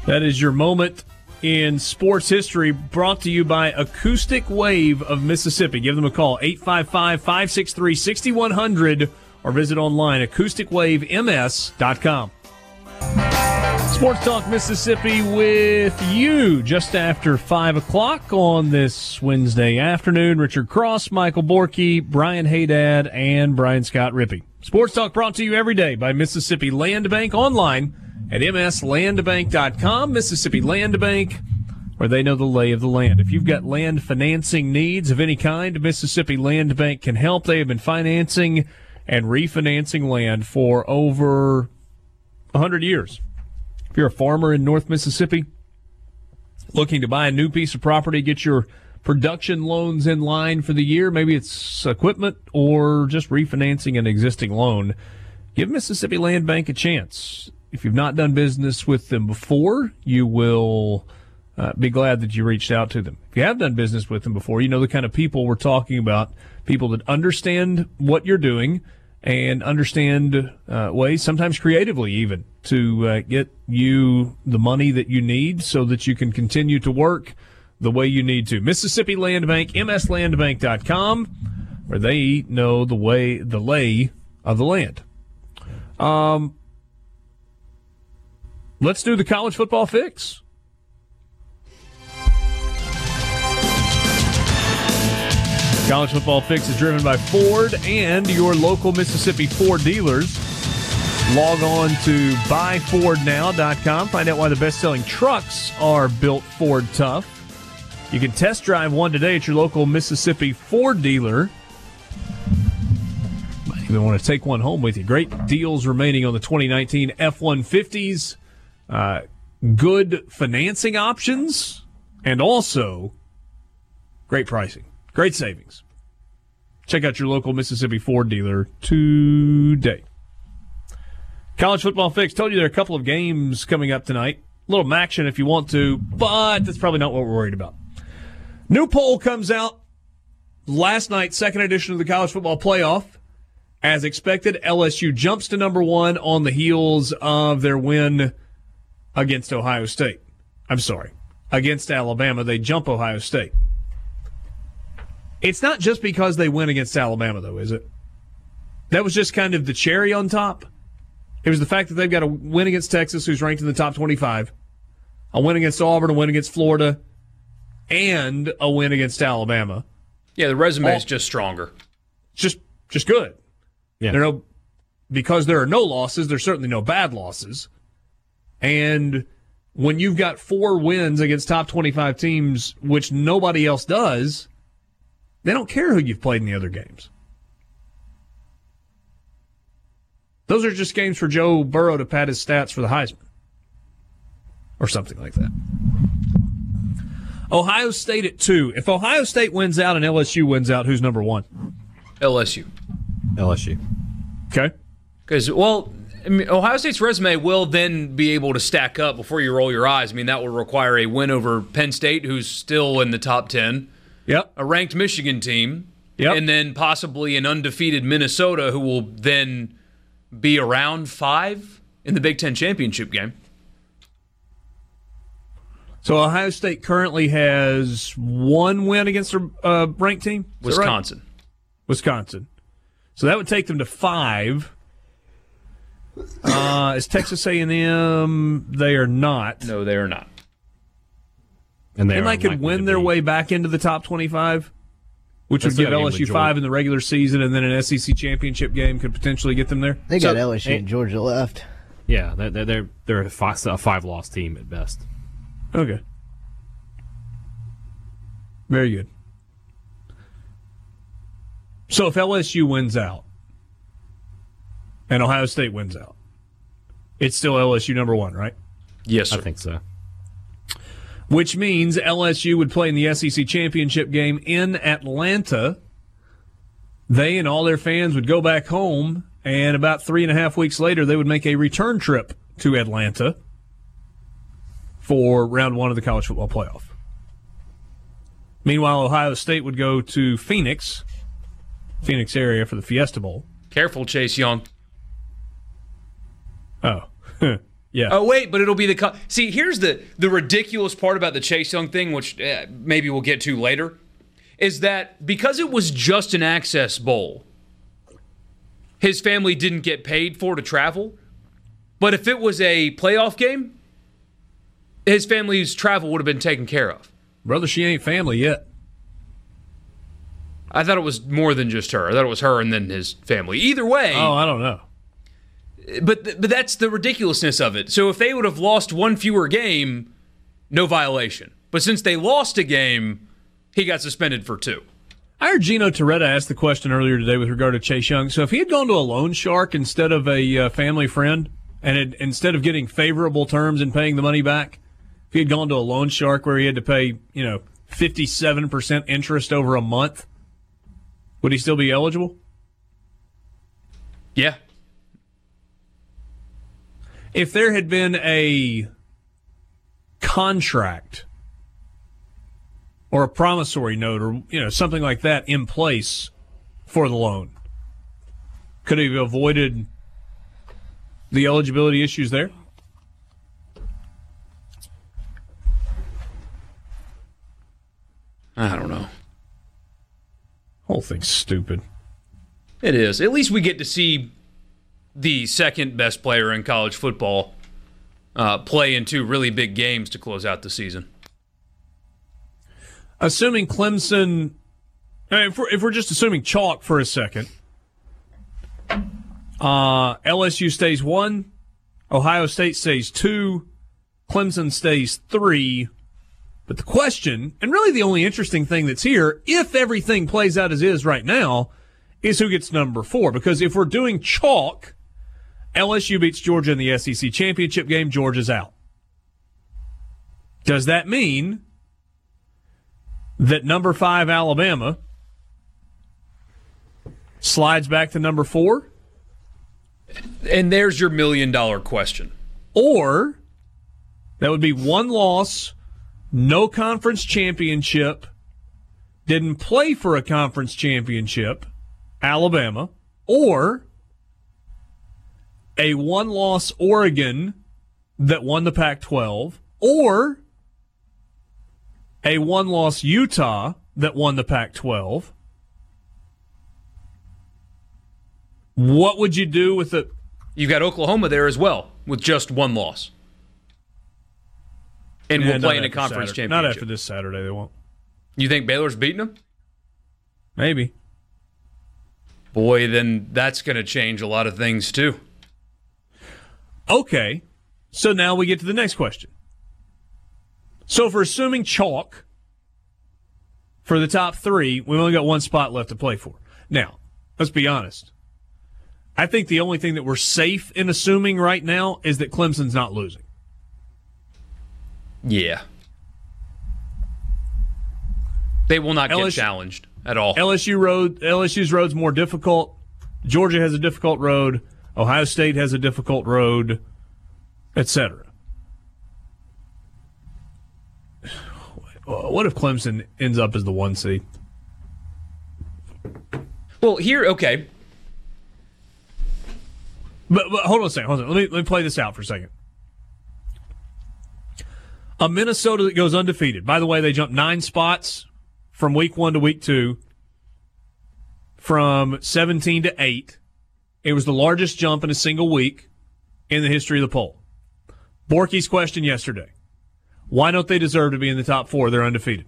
That is your moment in sports history brought to you by Acoustic Wave of Mississippi. Give them a call, 855 563 6100, or visit online, acousticwavems.com. Sports Talk Mississippi with you just after 5 o'clock on this Wednesday afternoon. Richard Cross, Michael Borky, Brian Hadad, and Brian Scott Rippey. Sports Talk brought to you every day by Mississippi Land Bank online at mslandbank.com. Mississippi Land Bank, where they know the lay of the land. If you've got land financing needs of any kind, Mississippi Land Bank can help. They have been financing and refinancing land for over 100 years. If you're a farmer in North Mississippi looking to buy a new piece of property, get your production loans in line for the year, maybe it's equipment or just refinancing an existing loan, give Mississippi Land Bank a chance. If you've not done business with them before, you will uh, be glad that you reached out to them. If you have done business with them before, you know the kind of people we're talking about people that understand what you're doing and understand uh, ways, sometimes creatively even, to uh, get you the money that you need so that you can continue to work the way you need to. Mississippi Land Bank, mslandbank.com, where they know the way, the lay of the land. Um, let's do the college football fix. College Football Fix is driven by Ford and your local Mississippi Ford dealers. Log on to buyfordnow.com. Find out why the best selling trucks are built Ford tough. You can test drive one today at your local Mississippi Ford dealer. Might even want to take one home with you. Great deals remaining on the 2019 F 150s. Uh, good financing options and also great pricing. Great savings. Check out your local Mississippi Ford dealer today. College football fix. Told you there are a couple of games coming up tonight. A little action if you want to, but that's probably not what we're worried about. New poll comes out last night, second edition of the college football playoff. As expected, LSU jumps to number one on the heels of their win against Ohio State. I'm sorry, against Alabama. They jump Ohio State. It's not just because they win against Alabama, though, is it? That was just kind of the cherry on top. It was the fact that they've got a win against Texas, who's ranked in the top 25, a win against Auburn, a win against Florida, and a win against Alabama. Yeah, the resume is just stronger. Just, just good. Yeah. There are no, because there are no losses. There's certainly no bad losses, and when you've got four wins against top 25 teams, which nobody else does, they don't care who you've played in the other games. Those are just games for Joe Burrow to pad his stats for the Heisman or something like that. Ohio State at two. If Ohio State wins out and LSU wins out, who's number one? LSU. LSU. Okay. Because, well, I mean, Ohio State's resume will then be able to stack up before you roll your eyes. I mean, that will require a win over Penn State, who's still in the top 10, Yep. a ranked Michigan team, Yep. and then possibly an undefeated Minnesota, who will then be around five in the Big Ten championship game. So Ohio State currently has one win against a uh, ranked team. Is that right? Wisconsin. Wisconsin. So that would take them to five. Uh, is Texas A&M? They are not. No, they are not. And they and they could win their be. way back into the top 25, which That's would give gotta be a LSU majority. five in the regular season, and then an SEC championship game could potentially get them there. They got So- LSU and Georgia left. Yeah, they're they're they're, they're a five, a five loss team at best. Okay. Very good. So if LSU wins out and Ohio State wins out, it's still LSU number one, right? Yes, sir. I think so. Which means LSU would play in the SEC championship game in Atlanta. They and all their fans would go back home, and about three and a half weeks later, they would make a return trip to Atlanta for round one of the college football playoff. Meanwhile, Ohio State would go to Phoenix, Phoenix area for the Fiesta Bowl. Careful, Chase Young. Oh, *laughs* yeah. Oh wait, but it'll be the co- see. Here's the the ridiculous part about the Chase Young thing, which uh, maybe we'll get to later, is that because it was just an access bowl, his family didn't get paid for to travel. But if it was a playoff game, his family's travel would have been taken care of. Brother, she ain't family yet. I thought it was more than just her. I thought it was her and then his family. Either way, Oh, I don't know. But th- but that's the ridiculousness of it. So if they would have lost one fewer game, no violation. But since they lost a game, he got suspended for two. I heard Gino Torretta ask the question earlier today with regard to Chase Young. So if he had gone to a loan shark instead of a uh, family friend, and had, instead of getting favorable terms and paying the money back, if he had gone to a loan shark where he had to pay, you know, fifty-seven percent interest over a month, would he still be eligible? Yeah. If there had been a contract or a promissory note or you know something like that in place for the loan, could have avoided the eligibility issues there? I don't know. Whole thing's stupid. It is. At least we get to see the second best player in college football uh, play in two really big games to close out the season. Assuming Clemson, I mean, if, we're, if we're just assuming chalk for a second, uh, LSU stays one, Ohio State stays two, Clemson stays three. But the question, and really the only interesting thing that's here, if everything plays out as is right now, is who gets number four. Because if we're doing chalk, LSU beats Georgia in the SEC championship game, Georgia's out. Does that mean that number five Alabama slides back to number four? And there's your million dollar question. Or that would be one loss, no conference championship, didn't play for a conference championship, Alabama, or a one loss Oregon that won the Pac 12, or a one loss Utah that won the Pac 12. What would you do with it? You've got Oklahoma there as well with just one loss. And Yeah, we'll play in a conference Saturday. championship. Not after this Saturday, they won't. You think Baylor's beating them? Maybe. Boy, then that's going to change a lot of things too. Okay. So now we get to the next question. So if we're assuming chalk for the top three, we've only got one spot left to play for. Now, let's be honest. I think the only thing that we're safe in assuming right now is that Clemson's not losing. Yeah. They will not get challenged at all. LSU road LSU's road's more difficult. Georgia has a difficult road. Ohio State has a difficult road, etc. What if Clemson ends up as the one seed? well, here, okay. But, but hold on a second. Hold on. Let me let me play this out for a second. A Minnesota that goes undefeated. By the way, they jumped nine spots from week one to week two, from 17 to 8. It was the largest jump in a single week in the history of the poll. Borky's question yesterday why don't they deserve to be in the top four? They're undefeated.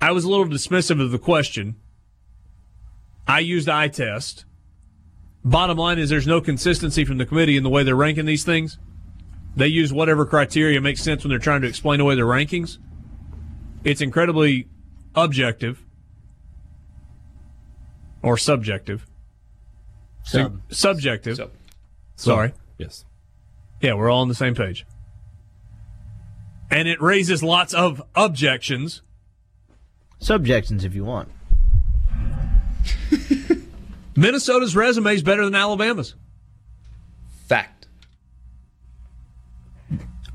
I was a little dismissive of the question. I used eye test. Bottom line is there's no consistency from the committee in the way they're ranking these things. They use whatever criteria makes sense when they're trying to explain away their rankings. It's incredibly objective or subjective. Sub. subjective. So, Sorry. Yes. Yeah, we're all on the same page. And it raises lots of objections. Subjections, if you want. *laughs* Minnesota's resume is better than Alabama's. fact.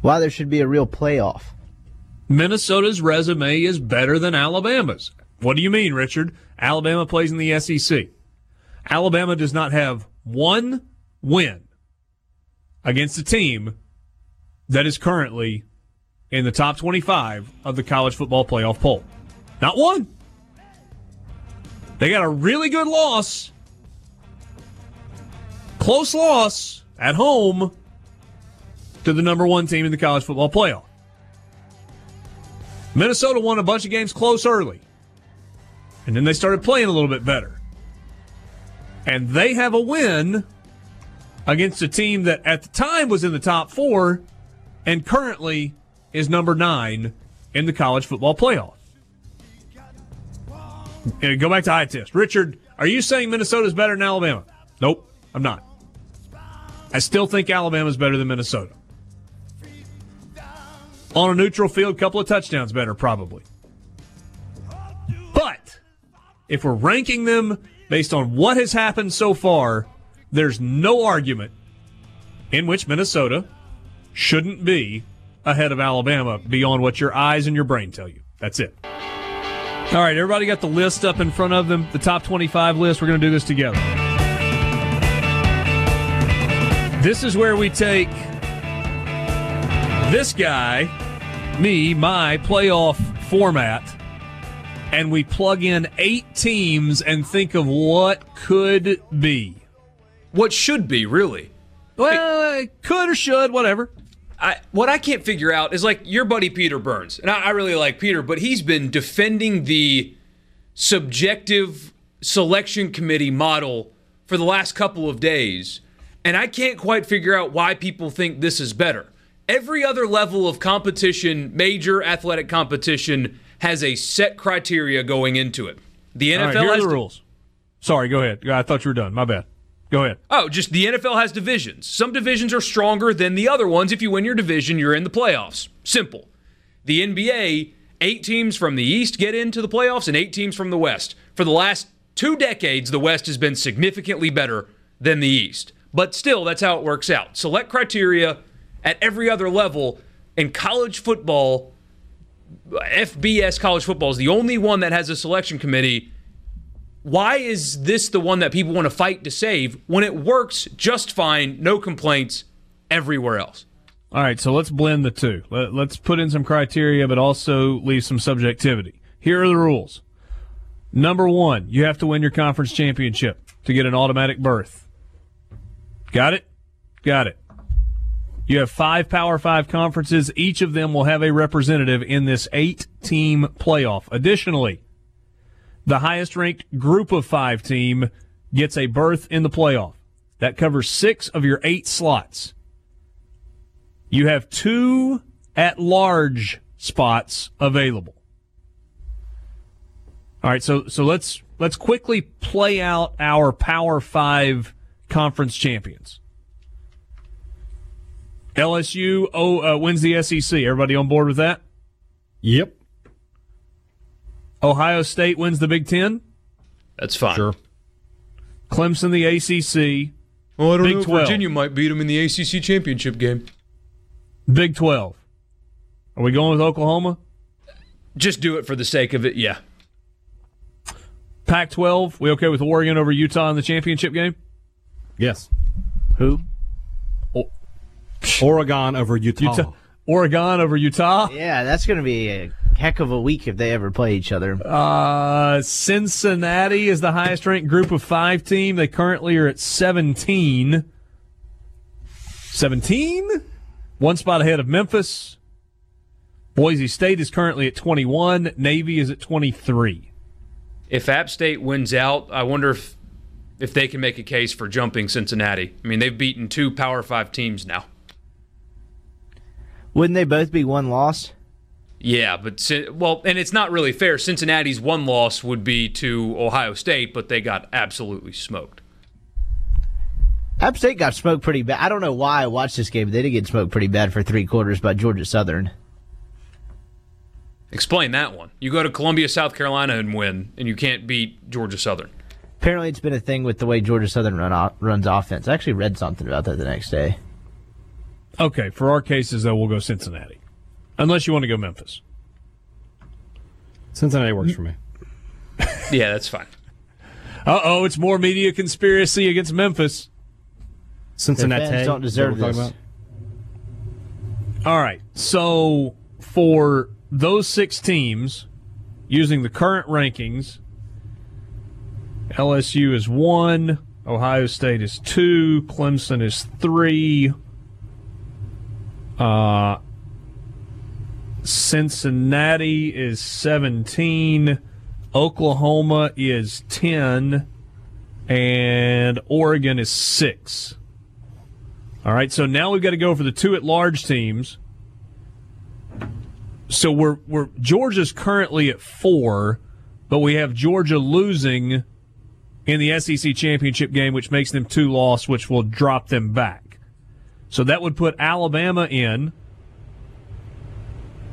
Why there should be a real playoff. Minnesota's resume is better than Alabama's. What do you mean, Richard? Alabama plays in the SEC. Alabama does not have one win against a team that is currently in the top 25 of the college football playoff poll. Not one. They got a really good loss, close loss at home to the number one team in the college football playoff. Minnesota won a bunch of games close early. And then they started playing a little bit better. And they have a win against a team that at the time was in the top four and currently is number nine in the college football playoff. Uh, Go back to eye test. Richard, are you saying Minnesota's better than Alabama? Nope, I'm not. I still think Alabama's better than Minnesota. On a neutral field, couple of touchdowns better, probably. If we're ranking them based on what has happened so far, there's no argument in which Minnesota shouldn't be ahead of Alabama beyond what your eyes and your brain tell you. That's it. All right, everybody got the list up in front of them, the top 25 list. We're going to do this together. This is where we take this guy, me, my playoff format, and we plug in eight teams and think of what could be. What should be, really. Well, could or should, whatever. I, what I can't figure out is like your buddy Peter Burns, and I, I really like Peter, but he's been defending the subjective selection committee model for the last couple of days, and I can't quite figure out why people think this is better. Every other level of competition, major athletic competition, has a set criteria going into it. The NFL right, has the rules. Sorry, go ahead. I thought you were done. My bad. Go ahead. Oh, just the NFL has divisions. Some divisions are stronger than the other ones. If you win your division, you're in the playoffs. Simple. The NBA, eight teams from the East get into the playoffs and eight teams from the West. For the last two decades, the West has been significantly better than the East. But still, that's how it works out. Select criteria at every other level. In college football, FBS college football is the only one that has a selection committee why is this the one that people want to fight to save when it works just fine, no complaints everywhere else? All right, so let's blend the two. Let, let's put in some criteria, but also leave some subjectivity. Here are the rules. Number one, you have to win your conference championship to get an automatic berth. Got it? Got it. You have five Power Five conferences. Each of them will have a representative in this eight team playoff. Additionally, the highest ranked group of five team gets a berth in the playoff. That covers six of your eight slots. You have two at large spots available. All right, so so let's let's quickly play out our Power 5 conference champions. LSU oh, uh, wins the SEC. Everybody on board with that? Yep. Ohio State wins the Big 10. That's fine. Sure. Clemson the ACC. Well, I don't Big know. 12. Virginia might beat them in the ACC championship game. Big 12. Are we going with Oklahoma? Just do it for the sake of it. Yeah. Pac 12. We okay with Oregon over Utah in the championship game? Yes. Who? Oregon over Utah. Utah, Oregon over Utah. Yeah, that's going to be a heck of a week if they ever play each other. Uh, Cincinnati is the highest ranked group of five team. They currently are at 17. 17? One spot ahead of Memphis. Boise State is currently at 21. Navy is at 23. If App State wins out, I wonder if if they can make a case for jumping Cincinnati. I mean, they've beaten two Power Five teams now. Wouldn't they both be one loss? Yeah, but well, and it's not really fair. Cincinnati's one loss would be to Ohio State, but they got absolutely smoked. App State got smoked pretty bad. I don't know why I watched this game. but They did get smoked pretty bad for three quarters by Georgia Southern. Explain that one. You go to Columbia, South Carolina, and win, and you can't beat Georgia Southern. Apparently, it's been a thing with the way Georgia Southern run o- runs offense. I actually read something about that the next day. Okay, for our cases, though, we'll go Cincinnati. Unless you want to go Memphis. Cincinnati works for me. Yeah, that's fine. Uh oh, it's more media conspiracy against Memphis. Cincinnati Their fans don't is what deserve we're this. about? All right. So for those six teams, using the current rankings, LSU is one, Ohio State is two, Clemson is three, uh, Cincinnati is 17, Oklahoma is 10, and Oregon is six. All right, so now we've got to go for the two at large teams. So we're we're Georgia's currently at four, but we have Georgia losing in the SEC championship game, which makes them two loss, which will drop them back. So that would put Alabama in,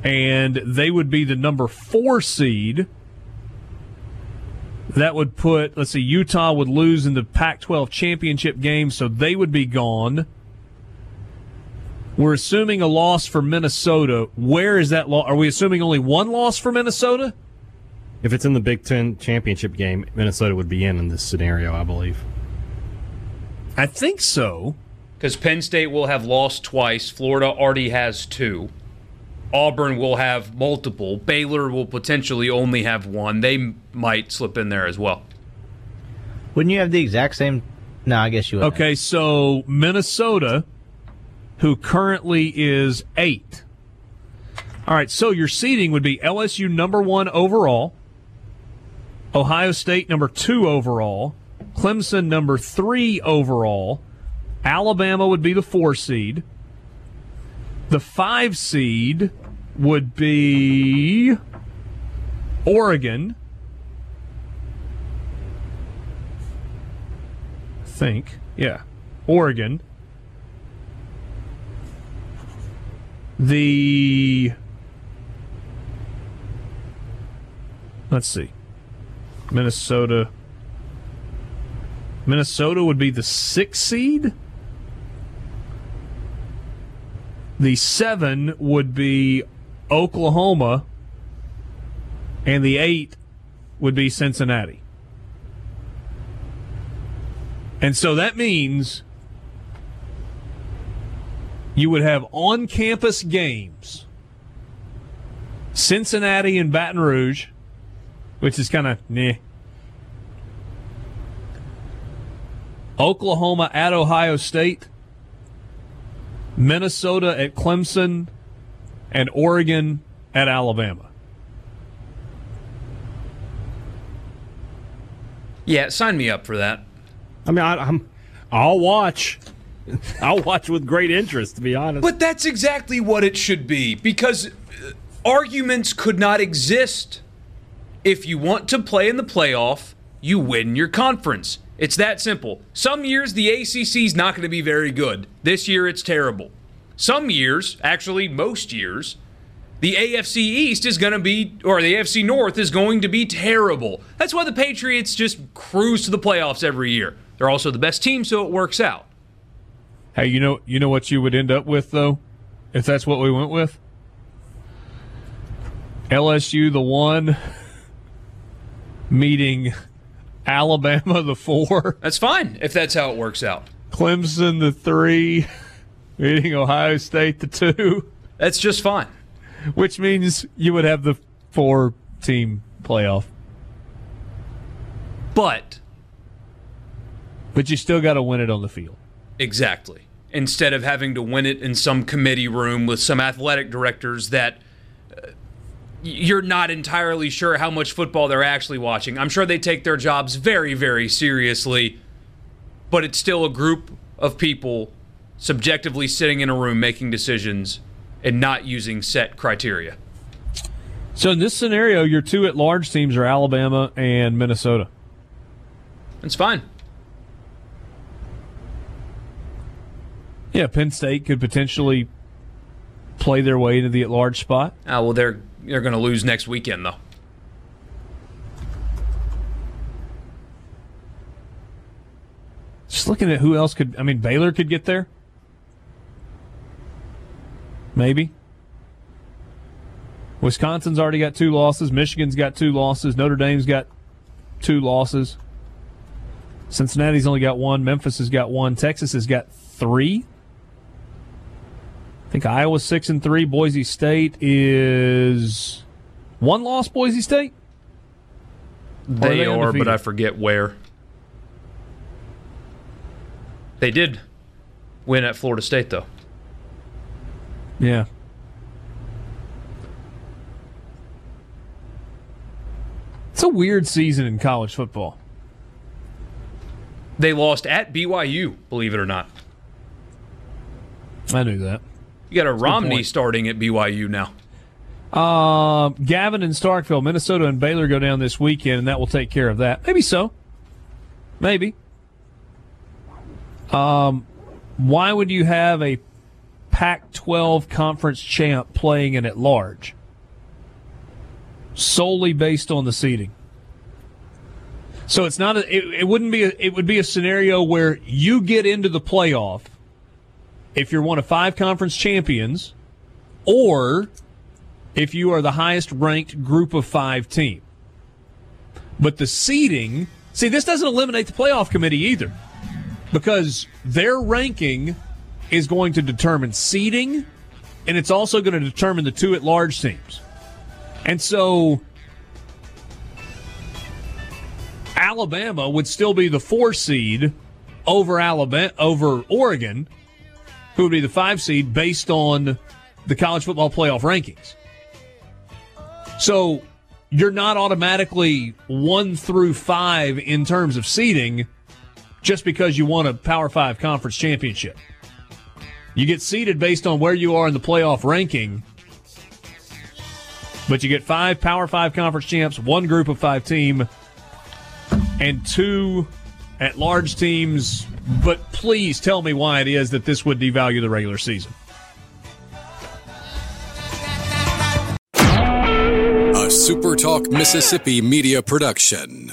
and they would be the number four seed. That would put, let's see, Utah would lose in the Pac 12 championship game, so they would be gone. We're assuming a loss for Minnesota. Where is that loss? Are we assuming only one loss for Minnesota? If it's in the Big Ten championship game, Minnesota would be in in this scenario, I believe. I think so. Because Penn State will have lost twice. Florida already has two. Auburn will have multiple. Baylor will potentially only have one. They might slip in there as well. Wouldn't you have the exact same? No, I guess you would. Okay, so Minnesota, who currently is eight. All right, so your seeding would be LSU number one overall, Ohio State number two overall, Clemson number three overall, Alabama would be the four seed. The five seed would be Oregon. think. Yeah. Oregon. The Let's see. Minnesota Minnesota would be the 6th seed. The 7 would be Oklahoma and the 8 would be Cincinnati. And so that means you would have on campus games Cincinnati and Baton Rouge, which is kind of nah. Oklahoma at Ohio State, Minnesota at Clemson, and Oregon at Alabama. Yeah, sign me up for that. I mean, I, I'm, I'll watch. *laughs* I'll watch with great interest, to be honest. But that's exactly what it should be because uh, arguments could not exist. If you want to play in the playoff, you win your conference. It's that simple. Some years the ACC is not going to be very good. This year it's terrible. Some years, actually most years, the AFC East is going to be, or the AFC North is going to be terrible. That's why the Patriots just cruise to the playoffs every year. They're also the best team, so it works out. Hey, you know, you know what you would end up with though, if that's what we went with. LSU the one, *laughs* meeting Alabama the four, That's fine if that's how it works out. Clemson the three, beating Ohio State the two, That's just fine. which means you would have the four team playoff. But But you still got to win it on the field. Exactly. Instead of having to win it in some committee room with some athletic directors that you're not entirely sure how much football they're actually watching. I'm sure they take their jobs very, very seriously, but it's still a group of people subjectively sitting in a room making decisions and not using set criteria. So in this scenario, your two at large teams are Alabama and Minnesota. It's fine. Yeah, Penn State could potentially play their way into the at large spot. Ah, well, they're they're going to lose next weekend though. Just looking at who else could. I mean, Baylor could get there. Maybe. Wisconsin's already got two losses. Michigan's got two losses. Notre Dame's got two losses. Cincinnati's only got one. Memphis has got one. Texas has got three. I think Iowa's six and three. Boise State is one loss. Boise State. They, they are, but? I forget where. They did win at Florida State though. Yeah. It's a weird season in college football. They lost at BYU, believe it or not. I knew that. You got a Romney starting at BYU now. Um, Gavin and Starkville, Minnesota and Baylor go down this weekend, and that will take care of that. Maybe so. Maybe. Um, why would you have a Pac-12 conference champ playing in at large? Solely based on the seeding. So it's not a, it, it wouldn't be a, it would be a scenario where you get into the playoff if you're one of five conference champions or if you are the highest ranked group of five team. But the seeding, see, this doesn't eliminate the playoff committee either because their ranking is going to determine seeding and it's also going to determine the two at large teams. And so Alabama would still be the four seed over Alabama over Oregon, who would be the five seed based on the college football playoff rankings. So you're not automatically one through five in terms of seeding just because you won a Power Five conference championship. You get seeded based on where you are in the playoff ranking, but you get five Power Five conference champs, one group of five team, and two at large teams. But please tell me why it is that this would devalue the regular season. A SuperTalk Mississippi media production.